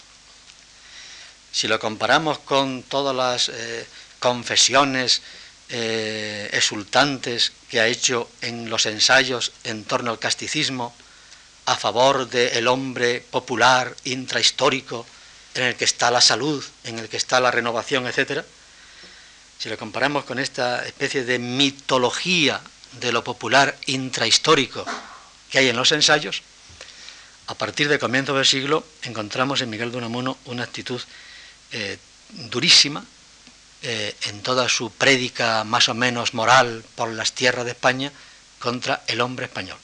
Si lo comparamos con todas las eh, confesiones eh, exultantes que ha hecho en los ensayos en torno al casticismo, a favor del hombre popular, intrahistórico, en el que está la salud, en el que está la renovación, etc., si lo comparamos con esta especie de mitología de lo popular intrahistórico que hay en los ensayos, a partir de comienzo del siglo encontramos en Miguel de Unamuno una actitud eh, durísima eh, en toda su prédica más o menos moral por las tierras de España contra el hombre español.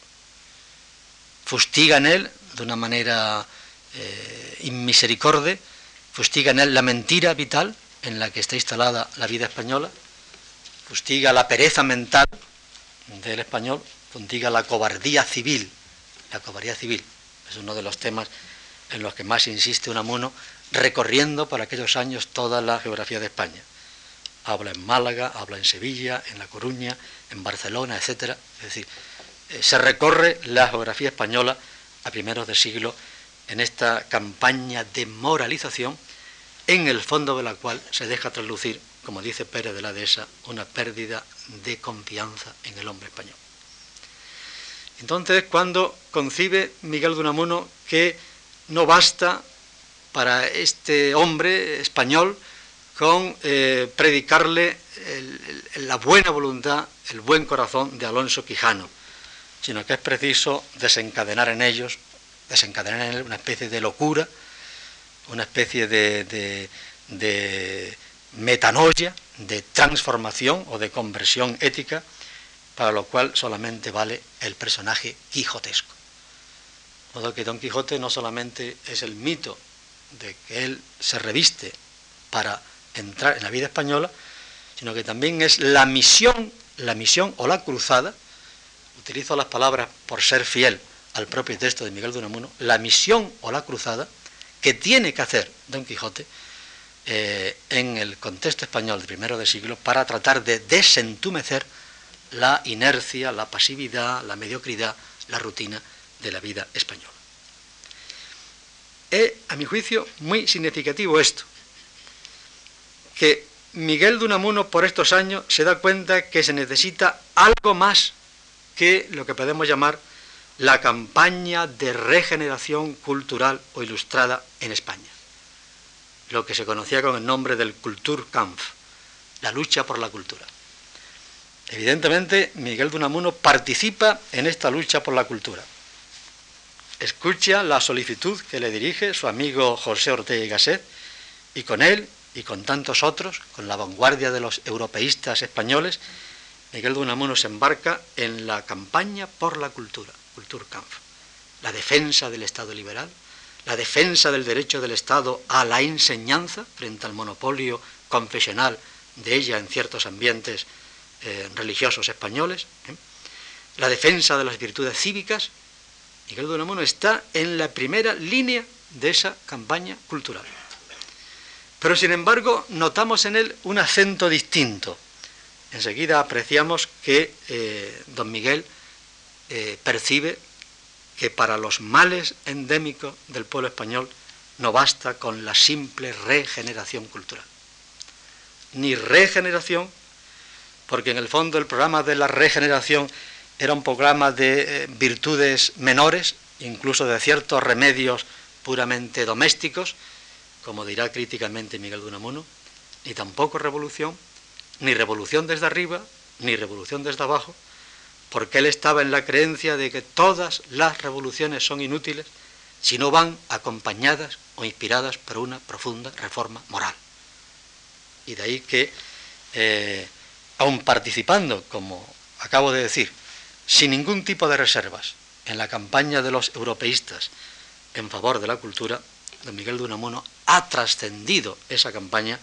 Fustiga en él de una manera eh, inmisericorde, fustiga en él la mentira vital en la que está instalada la vida española, fustiga la pereza mental del español, fustiga la cobardía civil, la cobardía civil, es uno de los temas en los que más insiste Unamuno, recorriendo por aquellos años toda la geografía de España. Habla en Málaga, habla en Sevilla, en La Coruña, en Barcelona, etc. Es decir, eh, se recorre la geografía española a primeros de siglo en esta campaña de moralización, en el fondo de la cual se deja traslucir, como dice Pérez de la Dehesa, una pérdida de confianza en el hombre español. Entonces, cuando concibe Miguel de Unamuno que no basta para este hombre español con eh, predicarle la buena voluntad, el buen corazón de Alonso Quijano, sino que es preciso desencadenar en ellos, desencadenar en él una especie de locura, una especie de, de, metanoia, de transformación o de conversión ética, para lo cual solamente vale el personaje quijotesco. De modo que Don Quijote no solamente es el mito de que él se reviste para entrar en la vida española, sino que también es la misión, la misión o la cruzada utilizo las palabras por ser fiel al propio texto de Miguel de Unamuno, la misión o la cruzada que tiene que hacer Don Quijote eh, en el contexto español de primero de siglo para tratar de desentumecer la inercia, la pasividad, la mediocridad, la rutina de la vida española. Es, a mi juicio, muy significativo esto, que Miguel de Unamuno por estos años se da cuenta que se necesita algo más que lo que podemos llamar la campaña de regeneración cultural o ilustrada en España, lo que se conocía con el nombre del Kulturkampf, la lucha por la cultura. Evidentemente, Miguel de Unamuno participa en esta lucha por la cultura. Escucha la solicitud que le dirige su amigo José Ortega y Gasset, y con él y con tantos otros, con la vanguardia de los europeístas españoles, Miguel de Unamuno se embarca en la campaña por la cultura, Kulturkampf, la defensa del Estado liberal, la defensa del derecho del Estado a la enseñanza frente al monopolio confesional de ella en ciertos ambientes eh, religiosos españoles, ¿eh? la defensa de las virtudes cívicas. Miguel de Unamuno está en la primera línea de esa campaña cultural. Pero sin embargo notamos en él un acento distinto, enseguida apreciamos que eh, don Miguel percibe que para los males endémicos del pueblo español no basta con la simple regeneración cultural. Ni regeneración, porque en el fondo el programa de la regeneración era un programa de eh, virtudes menores, incluso de ciertos remedios puramente domésticos, como dirá críticamente Miguel de Unamuno, ni tampoco revolución, ni revolución desde arriba, ni revolución desde abajo, porque él estaba en la creencia de que todas las revoluciones son inútiles si no van acompañadas o inspiradas por una profunda reforma moral. Y de ahí que, eh, aun participando, como acabo de decir, sin ningún tipo de reservas en la campaña de los europeístas en favor de la cultura, don Miguel de Unamuno ha trascendido esa campaña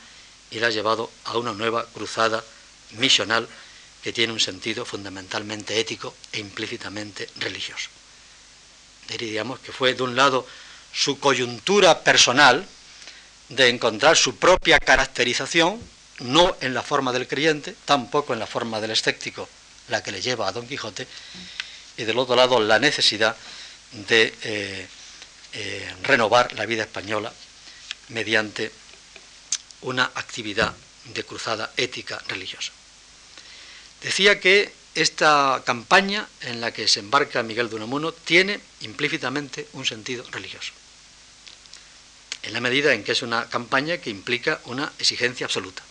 y la ha llevado a una nueva cruzada misional que tiene un sentido fundamentalmente ético e implícitamente religioso. Diríamos que fue de un lado su coyuntura personal de encontrar su propia caracterización, no en la forma del creyente, tampoco en la forma del escéptico, la que le lleva a Don Quijote, y del otro lado la necesidad de eh, eh, renovar la vida española mediante una actividad de cruzada ética religiosa. Decía que esta campaña en la que se embarca Miguel de Unamuno tiene implícitamente un sentido religioso, en la medida en que es una campaña que implica una exigencia absoluta.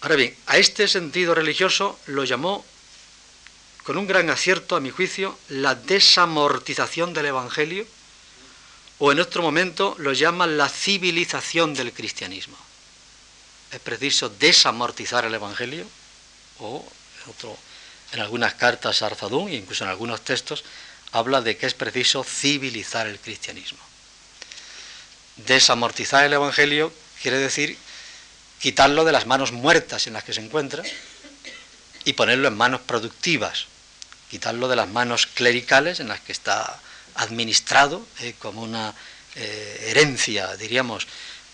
Ahora bien, a este sentido religioso lo llamó, con un gran acierto a mi juicio, la desamortización del Evangelio, o en otro momento lo llama la civilización del cristianismo. Es preciso desamortizar el Evangelio o otro, en algunas cartas a Arzadún e incluso en algunos textos habla de que es preciso civilizar el cristianismo. Desamortizar el Evangelio quiere decir quitarlo de las manos muertas en las que se encuentra y ponerlo en manos productivas, quitarlo de las manos clericales en las que está administrado eh, como una eh, herencia, diríamos,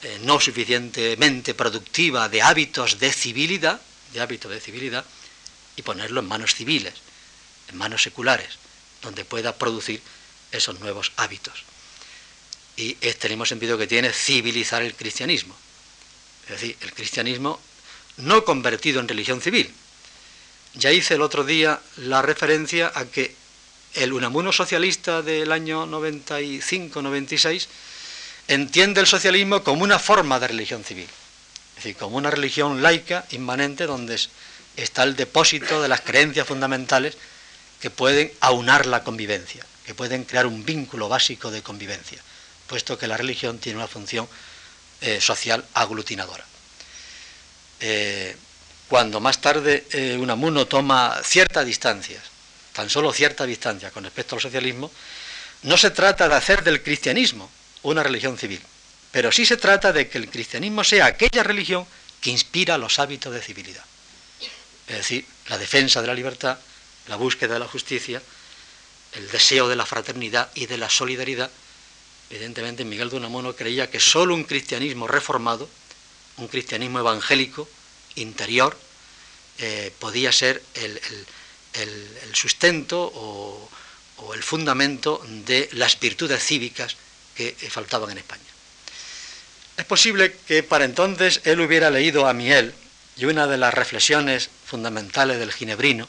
eh, no suficientemente productiva de hábitos de civilidad, de de y ponerlo en manos civiles, en manos seculares, donde pueda producir esos nuevos hábitos. Y tenemos sentido que tiene civilizar el cristianismo. Es decir, el cristianismo no convertido en religión civil. Ya hice el otro día la referencia a que el Unamuno socialista del año 95-96 entiende el socialismo como una forma de religión civil es decir, como una religión laica, inmanente, donde está el depósito de las creencias fundamentales que pueden aunar la convivencia, que pueden crear un vínculo básico de convivencia, puesto que la religión tiene una función eh, social aglutinadora. Eh, cuando más tarde eh, Unamuno toma ciertas distancias, tan solo cierta distancia con respecto al socialismo, no se trata de hacer del cristianismo una religión civil, pero sí se trata de que el cristianismo sea aquella religión que inspira los hábitos de civilidad. Es decir, la defensa de la libertad, la búsqueda de la justicia, el deseo de la fraternidad y de la solidaridad. Evidentemente Miguel de Unamuno creía que solo un cristianismo reformado, un cristianismo evangélico, interior, eh, podía ser el, sustento o, o el fundamento de las virtudes cívicas que faltaban en España. Es posible que para entonces él hubiera leído a Miel y una de las reflexiones fundamentales del ginebrino,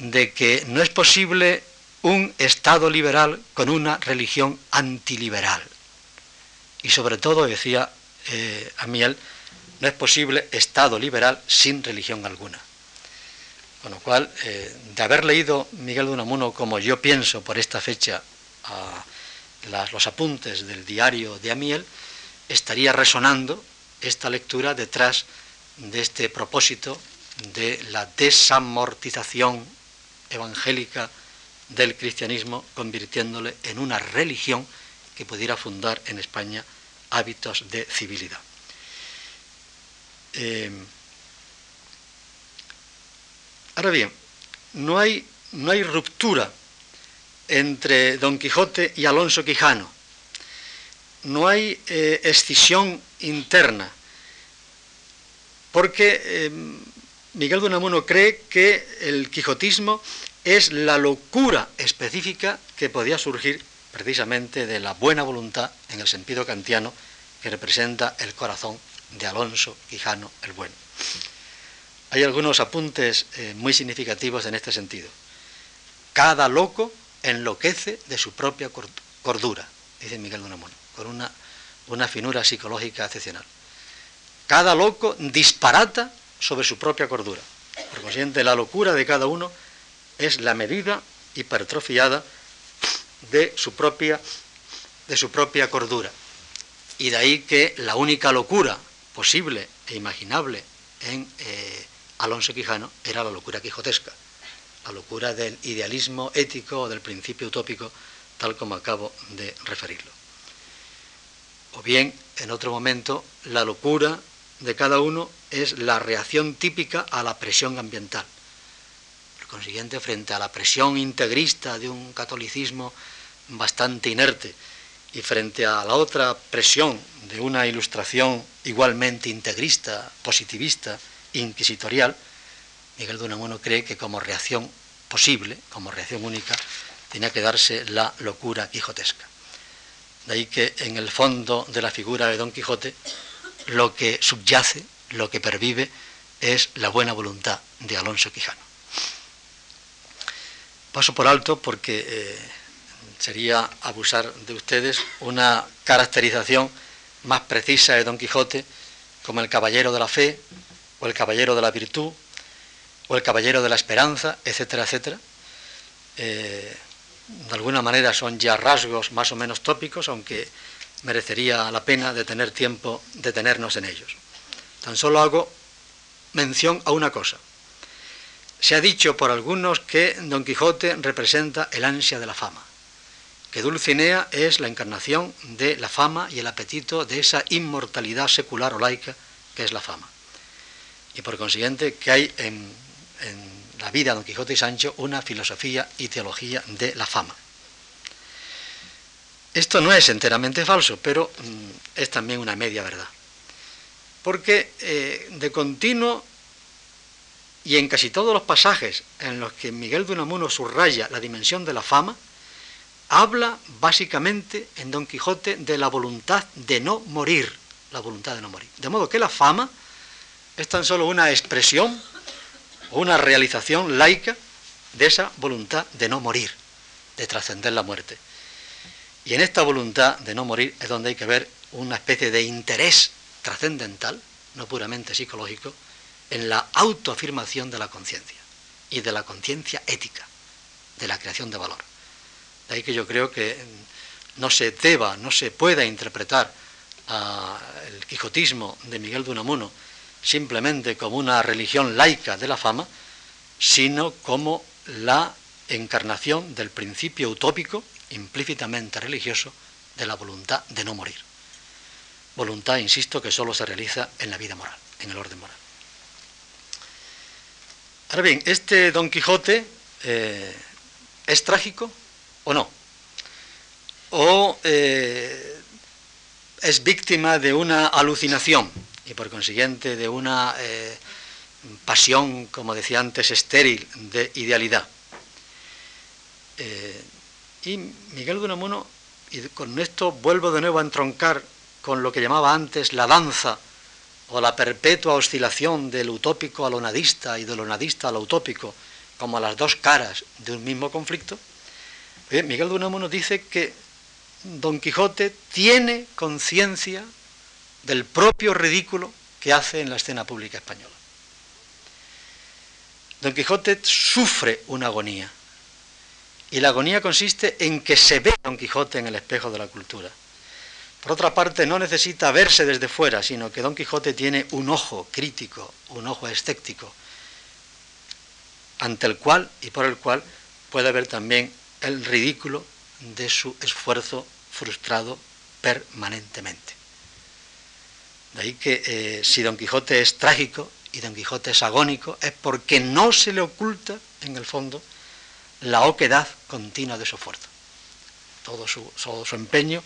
de que no es posible un Estado liberal con una religión antiliberal. Y sobre todo, decía eh, Amiel, no es posible Estado liberal sin religión alguna. Con lo cual, eh, de haber leído Miguel de Unamuno como yo pienso por esta fecha a los apuntes del diario de Amiel, estaría resonando esta lectura detrás de este propósito de la desamortización evangélica del cristianismo, convirtiéndole en una religión que pudiera fundar en España hábitos de civilidad. Eh, ahora bien, no hay, no hay ruptura entre Don Quijote y Alonso Quijano no hay eh, escisión interna, porque eh, Miguel de Unamuno cree que el quijotismo es la locura específica que podía surgir precisamente de la buena voluntad en el sentido kantiano que representa el corazón de Alonso Quijano el Bueno. Hay algunos apuntes eh, muy significativos en este sentido. Cada loco enloquece de su propia cordura, dice Miguel de Unamuno, con una, una finura psicológica excepcional. Cada loco disparata sobre su propia cordura. Por consiguiente, la locura de cada uno es la medida hipertrofiada de su propia, de su propia cordura. Y de ahí que la única locura posible e imaginable en eh, Alonso Quijano era la locura quijotesca, la locura del idealismo ético o del principio utópico, tal como acabo de referirlo. O bien, en otro momento, la locura de cada uno es la reacción típica a la presión ambiental. Consiguiente, frente a la presión integrista de un catolicismo bastante inerte y frente a la otra presión de una ilustración igualmente integrista, positivista, inquisitorial, Miguel de Unamuno cree que como reacción posible, como reacción única, tenía que darse la locura quijotesca. De ahí que en el fondo de la figura de Don Quijote lo que subyace, lo que pervive, es la buena voluntad de Alonso Quijano. Paso por alto porque eh, sería abusar de ustedes una caracterización más precisa de Don Quijote como el caballero de la fe, o el caballero de la virtud, o el caballero de la esperanza, etcétera, etcétera. Eh, de alguna manera son ya rasgos más o menos tópicos, aunque merecería la pena de tener tiempo de detenernos en ellos. Tan solo hago mención a una cosa. Se ha dicho por algunos que Don Quijote representa el ansia de la fama, que Dulcinea es la encarnación de la fama y el apetito de esa inmortalidad secular o laica que es la fama. Y por consiguiente que hay en, la vida de Don Quijote y Sancho una filosofía y teología de la fama. Esto no es enteramente falso, pero mm, es también una media verdad. Porque eh, de continuo y en casi todos los pasajes en los que Miguel de Unamuno subraya la dimensión de la fama, habla básicamente en Don Quijote de la voluntad de no morir, la voluntad de no morir. De modo que la fama es tan solo una expresión o una realización laica de esa voluntad de no morir, de trascender la muerte. Y en esta voluntad de no morir es donde hay que ver una especie de interés trascendental, no puramente psicológico, en la autoafirmación de la conciencia y de la conciencia ética, de la creación de valor. De ahí que yo creo que no se deba, no se pueda interpretar el quijotismo de Miguel de Unamuno simplemente como una religión laica de la fama, sino como la encarnación del principio utópico implícitamente religioso de la voluntad de no morir. Voluntad, insisto, que solo se realiza en la vida moral, en el orden moral. Ahora bien, este Don Quijote eh, es trágico o no? ¿O eh, es víctima de una alucinación y por consiguiente de una eh, pasión, como decía antes, estéril de idealidad? Y Miguel de Unamuno, y con esto vuelvo de nuevo a entroncar con lo que llamaba antes la danza o la perpetua oscilación del utópico a lo nadista y de lo nadista a lo utópico, como a las dos caras de un mismo conflicto, Miguel de Unamuno dice que Don Quijote tiene conciencia del propio ridículo que hace en la escena pública española. Don Quijote sufre una agonía, y la agonía consiste en que se ve Don Quijote en el espejo de la cultura. Por otra parte, no necesita verse desde fuera, sino que Don Quijote tiene un ojo crítico, un ojo escéptico, ante el cual y por el cual puede ver también el ridículo de su esfuerzo frustrado permanentemente. De ahí que eh, si Don Quijote es trágico y Don Quijote es agónico, es porque no se le oculta, en el fondo, la oquedad continua de su esfuerzo. Todo su, todo su empeño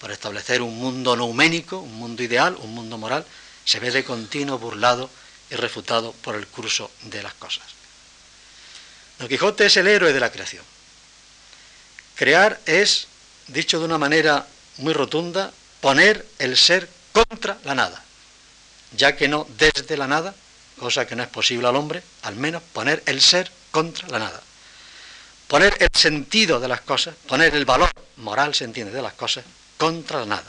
por establecer un mundo nouménico, un mundo ideal, un mundo moral, se ve de continuo burlado y refutado por el curso de las cosas. Don Quijote es el héroe de la creación. Crear es dicho de una manera muy rotunda, poner el ser contra la nada, ya que no desde la nada, cosa que no es posible al hombre, al menos poner el ser contra la nada. Poner el sentido de las cosas, poner el valor moral, se entiende, de las cosas, contra nada.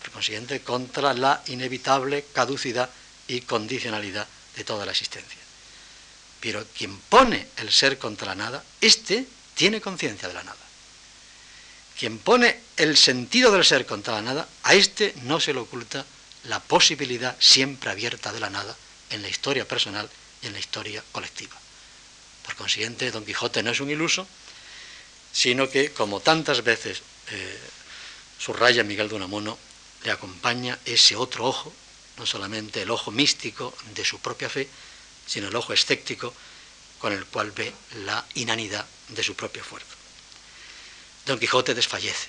Por consiguiente, contra la inevitable caducidad y condicionalidad de toda la existencia. Pero quien pone el ser contra la nada, éste tiene conciencia de la nada. Quien pone el sentido del ser contra la nada, a éste no se le oculta la posibilidad siempre abierta de la nada en la historia personal y en la historia colectiva. Por consiguiente, Don Quijote no es un iluso, sino que, como tantas veces eh, subraya Miguel de Unamuno, le acompaña ese otro ojo, no solamente el ojo místico de su propia fe, sino el ojo escéptico con el cual ve la inanidad de su propio esfuerzo. Don Quijote desfallece.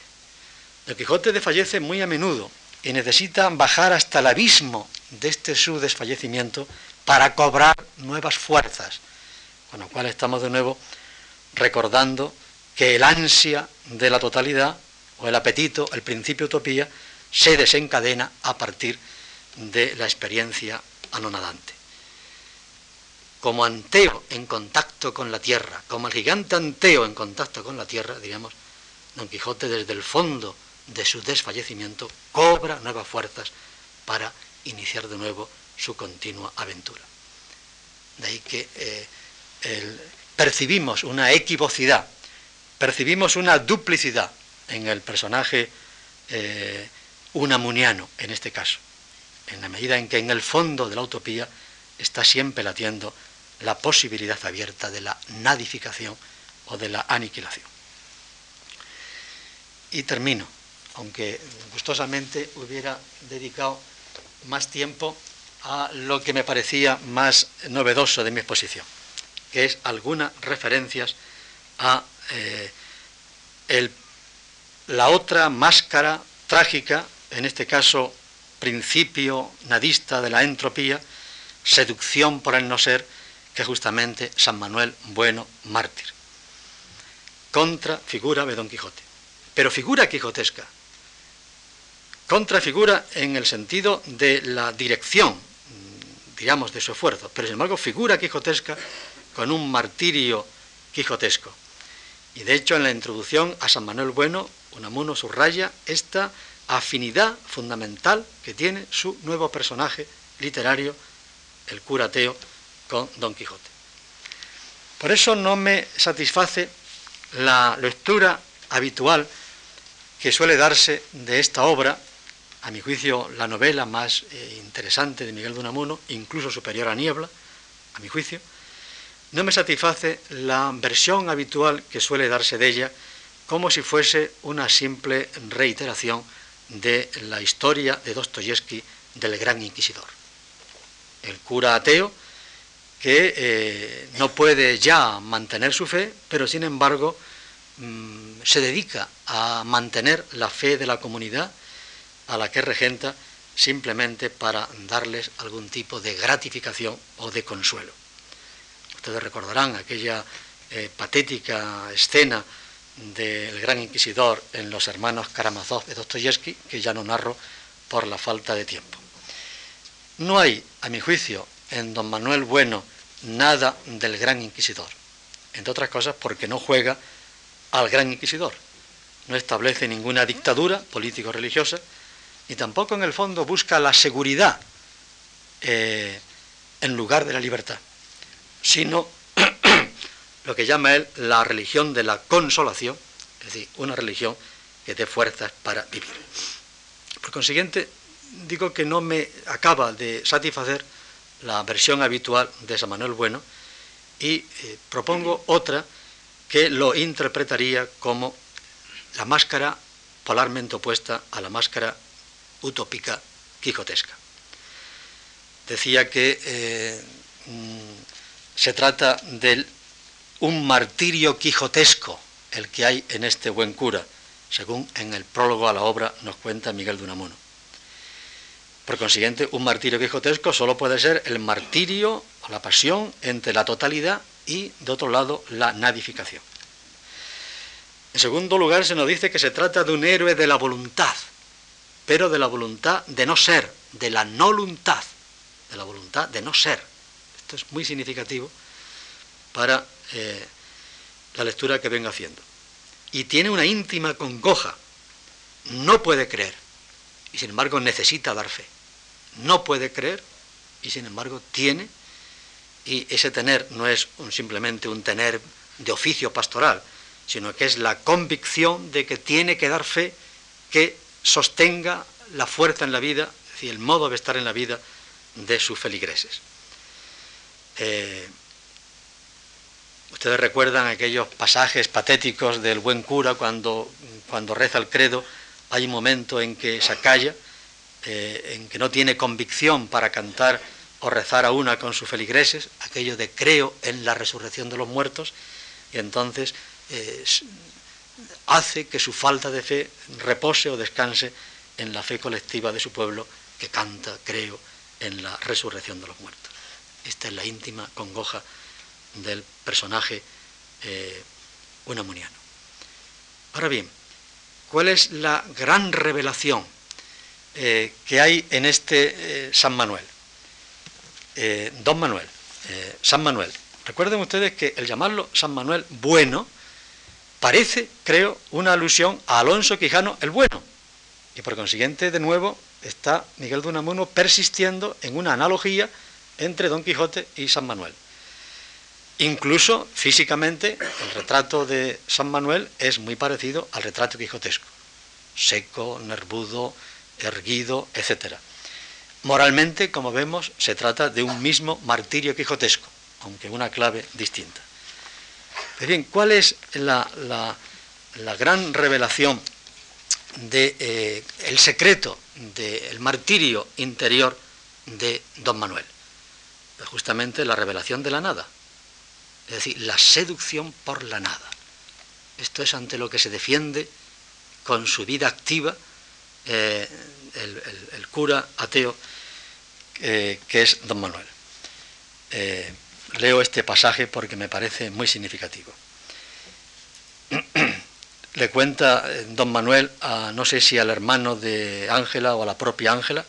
Don Quijote desfallece muy a menudo y necesita bajar hasta el abismo de este su desfallecimiento para cobrar nuevas fuerzas, con lo cual estamos de nuevo recordando que el ansia de la totalidad o el apetito, el principio utopía, se desencadena a partir de la experiencia anonadante. Como Anteo en contacto con la tierra, como el gigante Anteo en contacto con la tierra, digamos, Don Quijote desde el fondo de su desfallecimiento cobra nuevas fuerzas para iniciar de nuevo su continua aventura. De ahí que eh, percibimos una equivocidad, percibimos una duplicidad en el personaje eh, unamuniano, en este caso, en la medida en que en el fondo de la utopía está siempre latiendo la posibilidad abierta de la nadificación o de la aniquilación. Y termino, aunque gustosamente hubiera dedicado más tiempo a lo que me parecía más novedoso de mi exposición, que es algunas referencias a eh, la otra máscara trágica, en este caso principio nadista de la entropía, seducción por el no ser, que justamente San Manuel Bueno, mártir. Contra figura de Don Quijote. Pero figura quijotesca. Contra figura en el sentido de la dirección, digamos, de su esfuerzo, pero sin embargo figura quijotesca con un martirio quijotesco. Y de hecho en la introducción a San Manuel Bueno, Unamuno subraya esta afinidad fundamental que tiene su nuevo personaje literario, el curateo, con Don Quijote. Por eso no me satisface la lectura habitual que suele darse de esta obra, a mi juicio la novela más eh, interesante de Miguel de Unamuno, incluso superior a Niebla, a mi juicio, no me satisface la versión habitual que suele darse de ella como si fuese una simple reiteración de la historia de Dostoyevsky del gran inquisidor. El cura ateo que eh, no puede ya mantener su fe, pero sin embargo mm, se dedica a mantener la fe de la comunidad a la que regenta simplemente para darles algún tipo de gratificación o de consuelo. Ustedes recordarán aquella eh, patética escena del gran inquisidor en Los hermanos Karamazov de Dostoyevsky, que ya no narro por la falta de tiempo. No hay, a mi juicio, en don Manuel Bueno nada del gran inquisidor, entre otras cosas porque no juega al gran inquisidor, no establece ninguna dictadura político-religiosa y tampoco en el fondo busca la seguridad eh, en lugar de la libertad sino lo que llama él la religión de la consolación, es decir, una religión que dé fuerzas para vivir. Por consiguiente, digo que no me acaba de satisfacer la versión habitual de San Manuel Bueno y eh, propongo otra que lo interpretaría como la máscara polarmente opuesta a la máscara utópica quijotesca. Decía que eh, mm, se trata de un martirio quijotesco, el que hay en este buen cura, según en el prólogo a la obra nos cuenta Miguel de Unamuno. Por consiguiente, un martirio quijotesco solo puede ser el martirio o la pasión entre la totalidad y, de otro lado, la nadificación. En segundo lugar, se nos dice que se trata de un héroe de la voluntad, pero de la voluntad de no ser, de la no voluntad, de la voluntad de no ser. Esto es muy significativo para eh, la lectura que vengo haciendo. Y tiene una íntima congoja. No puede creer y sin embargo necesita dar fe. No puede creer y sin embargo tiene, y ese tener no es simplemente un tener de oficio pastoral, sino que es la convicción de que tiene que dar fe que sostenga la fuerza en la vida, es decir, el modo de estar en la vida de sus feligreses. Eh, ustedes recuerdan aquellos pasajes patéticos del buen cura cuando, cuando reza el credo, hay un momento en que se calla, eh, en que no tiene convicción para cantar o rezar a una con sus feligreses, aquello de creo en la resurrección de los muertos, y entonces eh, hace que su falta de fe repose o descanse en la fe colectiva de su pueblo que canta, creo, en la resurrección de los muertos. Esta es la íntima congoja del personaje eh, unamuniano. Ahora bien, ¿cuál es la gran revelación eh, que hay en este San Manuel? Don Manuel, San Manuel. Recuerden ustedes que el llamarlo San Manuel bueno parece, creo, una alusión a Alonso Quijano el Bueno. Y por consiguiente, de nuevo, está Miguel de Unamuno persistiendo en una analogía entre Don Quijote y San Manuel. Incluso físicamente, el retrato de San Manuel es muy parecido al retrato quijotesco, seco, nervudo, erguido, etc. Moralmente, como vemos, se trata de un mismo martirio quijotesco, aunque una clave distinta. Pues bien, ¿cuál es la, gran revelación de, eh, secreto del martirio interior de don Manuel? Pues justamente la revelación de la nada, es decir, la seducción por la nada. Esto es ante lo que se defiende con su vida activa eh, el, cura ateo eh, que es don Manuel leo este pasaje porque me parece muy significativo. Le cuenta eh, don Manuel a no sé si al hermano de Ángela o a la propia Ángela,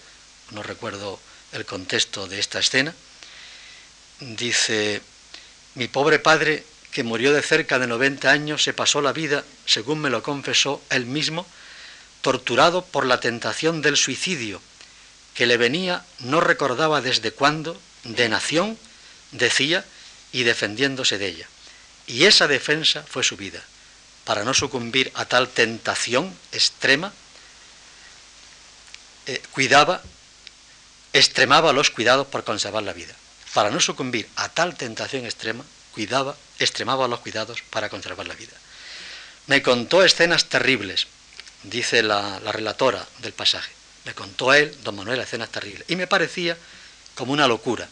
no recuerdo el contexto de esta escena. Dice, mi pobre padre, que murió de cerca de 90 años, se pasó la vida, según me lo confesó él mismo, torturado por la tentación del suicidio, que le venía, no recordaba desde cuándo, de nación decía y defendiéndose de ella. Y esa defensa fue su vida, para no sucumbir a tal tentación extrema, eh, cuidaba, extremaba los cuidados por conservar la vida. Para no sucumbir a tal tentación extrema, cuidaba, extremaba los cuidados para conservar la vida. Me contó escenas terribles, dice la, relatora del pasaje. Me contó él, don Manuel, escenas terribles. Y me parecía como una locura.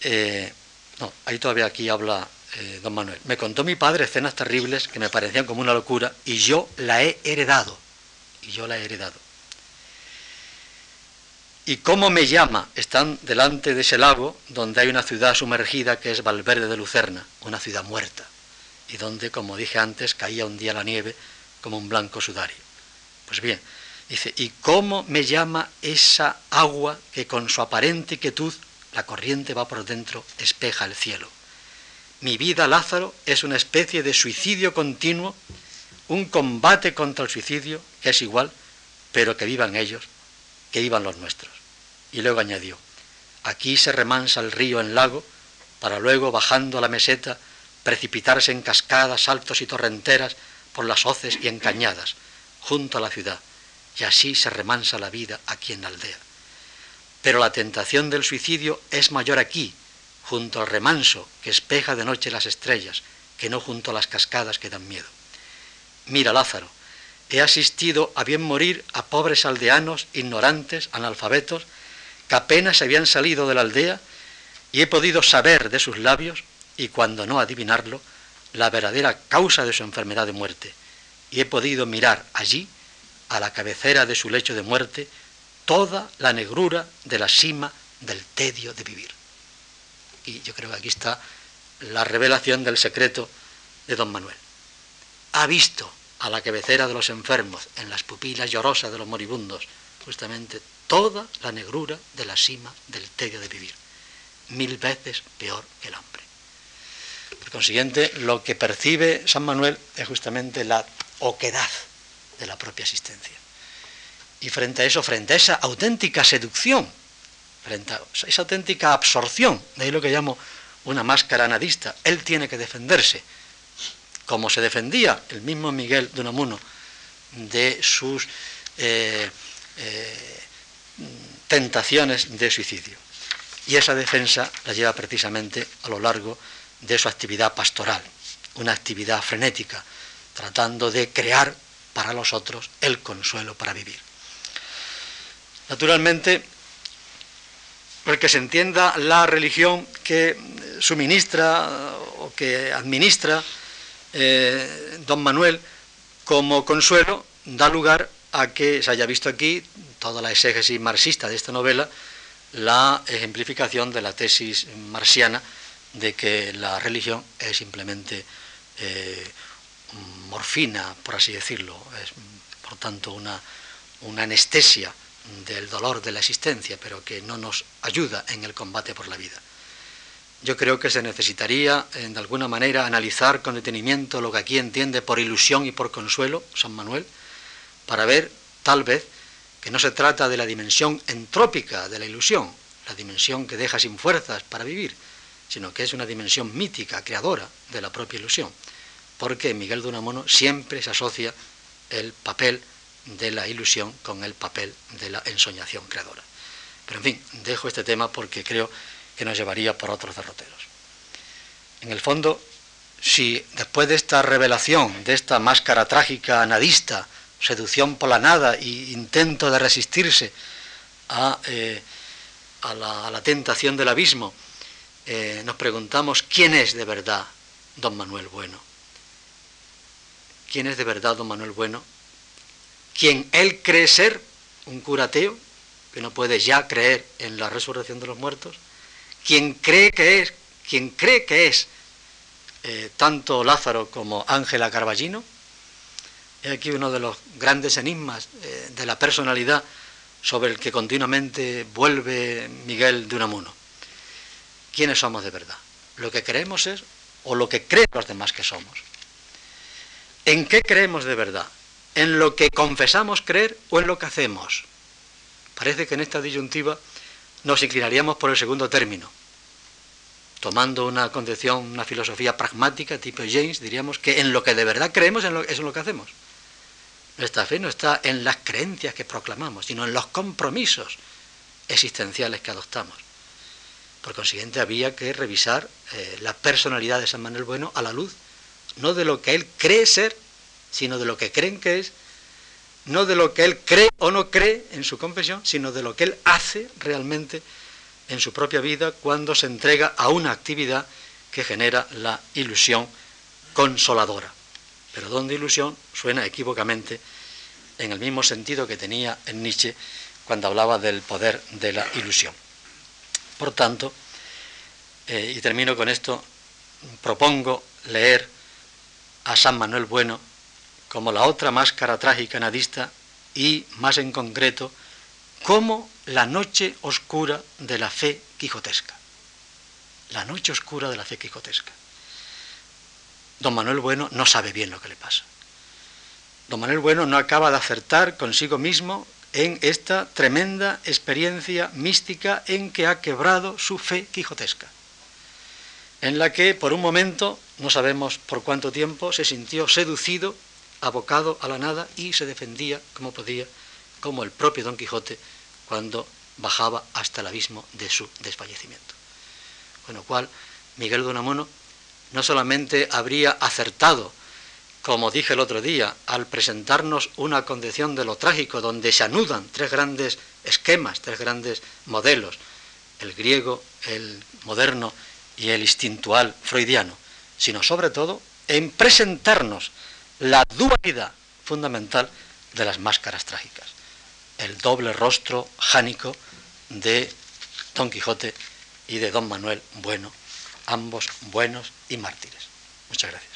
Eh, no, ahí todavía aquí habla eh, don Manuel. Me contó mi padre escenas terribles que me parecían como una locura y yo la he heredado. Y yo la he heredado. ¿Y cómo me llama? Están delante de ese lago donde hay una ciudad sumergida que es Valverde de Lucerna, una ciudad muerta, y donde, como dije antes, caía un día la nieve como un blanco sudario. Pues bien, dice, ¿y cómo me llama esa agua que con su aparente quietud la corriente va por dentro, espeja el cielo. Mi vida, Lázaro, es una especie de suicidio continuo, un combate contra el suicidio, que es igual, pero que vivan ellos, que vivan los nuestros. Y luego añadió, aquí se remansa el río en lago, para luego, bajando a la meseta, precipitarse en cascadas, saltos y torrenteras por las hoces y encañadas, junto a la ciudad, y así se remansa la vida aquí en la aldea. Pero la tentación del suicidio es mayor aquí, junto al remanso que espeja de noche las estrellas, que no junto a las cascadas que dan miedo. Mira, Lázaro, he asistido a bien morir a pobres aldeanos, ignorantes, analfabetos, que apenas habían salido de la aldea, y he podido saber de sus labios, y cuando no adivinarlo, la verdadera causa de su enfermedad de muerte, y he podido mirar allí, a la cabecera de su lecho de muerte, toda la negrura de la cima del tedio de vivir. Y yo creo que aquí está la revelación del secreto de don Manuel. ha visto a la cabecera de los enfermos, en las pupilas llorosas de los moribundos, justamente toda la negrura de la cima del tedio de vivir, mil veces peor que el hambre. Por consiguiente, lo que percibe San Manuel es justamente la oquedad de la propia existencia. Y frente a eso, frente a esa auténtica seducción, frente a esa auténtica absorción, de ahí lo que llamo una máscara nadista, él tiene que defenderse, como se defendía el mismo Miguel de Unamuno de sus eh, eh, tentaciones de suicidio. Y esa defensa la lleva precisamente a lo largo de su actividad pastoral, una actividad frenética, tratando de crear para los otros el consuelo para vivir. Naturalmente, que se entienda la religión que suministra o que administra eh, don Manuel como consuelo da lugar a que se haya visto aquí toda la exégesis marxista de esta novela, la ejemplificación de la tesis marxiana de que la religión es simplemente eh, morfina, por así decirlo, es por tanto una, una anestesia del dolor de la existencia, pero que no nos ayuda en el combate por la vida. Yo creo que se necesitaría, de alguna manera, analizar con detenimiento lo que aquí entiende por ilusión y por consuelo San Manuel, para ver, tal vez, que no se trata de la dimensión entrópica de la ilusión, la dimensión que deja sin fuerzas para vivir, sino que es una dimensión mítica, creadora de la propia ilusión, porque Miguel de Unamuno siempre se asocia el papel de la ilusión con el papel de la ensoñación creadora. Pero en fin, dejo este tema porque creo que nos llevaría por otros derroteros. En el fondo, si después de esta revelación, de esta máscara trágica nadista, seducción por la nada e intento de resistirse a, eh, a la tentación del abismo, eh, nos preguntamos quién es de verdad don Manuel Bueno. ¿Quién es de verdad don Manuel Bueno? ¿Quién él cree ser un curateo que no puede ya creer en la resurrección de los muertos? ¿Quién cree que es, quien cree que es eh, tanto Lázaro como Ángela Carballino? Es aquí uno de los grandes enigmas eh, de la personalidad sobre el que continuamente vuelve Miguel de Unamuno quiénes somos de verdad. Lo que creemos es o lo que creen los demás que somos. ¿En qué creemos de verdad? ¿En lo que confesamos creer o en lo que hacemos? Parece que en esta disyuntiva nos inclinaríamos por el segundo término. Tomando una concepción, una filosofía pragmática tipo James, diríamos que en lo que de verdad creemos es en lo que hacemos. Nuestra fe no está en las creencias que proclamamos, sino en los compromisos existenciales que adoptamos. Por consiguiente, había que revisar eh, la personalidad de San Manuel Bueno a la luz, no de lo que él cree ser, sino de lo que creen que es, no de lo que él cree o no cree en su confesión, sino de lo que él hace realmente en su propia vida cuando se entrega a una actividad que genera la ilusión consoladora. Pero donde ilusión suena equívocamente en el mismo sentido que tenía en Nietzsche cuando hablaba del poder de la ilusión. Por tanto, eh, y termino con esto, propongo leer a San Manuel Bueno como la otra máscara trágica nadista y, más en concreto, como la noche oscura de la fe quijotesca. La noche oscura de la fe quijotesca. Don Manuel Bueno no sabe bien lo que le pasa. Don Manuel Bueno no acaba de acertar consigo mismo en esta tremenda experiencia mística en que ha quebrado su fe quijotesca, en la que por un momento, no sabemos por cuánto tiempo, se sintió seducido, abocado a la nada y se defendía como podía, como el propio Don Quijote cuando bajaba hasta el abismo de su desfallecimiento. Con lo cual, Miguel de Unamuno no solamente habría acertado como dije el otro día, al presentarnos una condición de lo trágico donde se anudan tres grandes esquemas, tres grandes modelos, el griego, el moderno y el instintual freudiano, sino sobre todo en presentarnos la dualidad fundamental de las máscaras trágicas, el doble rostro jánico de Don Quijote y de Don Manuel Bueno, ambos buenos y mártires. Muchas gracias.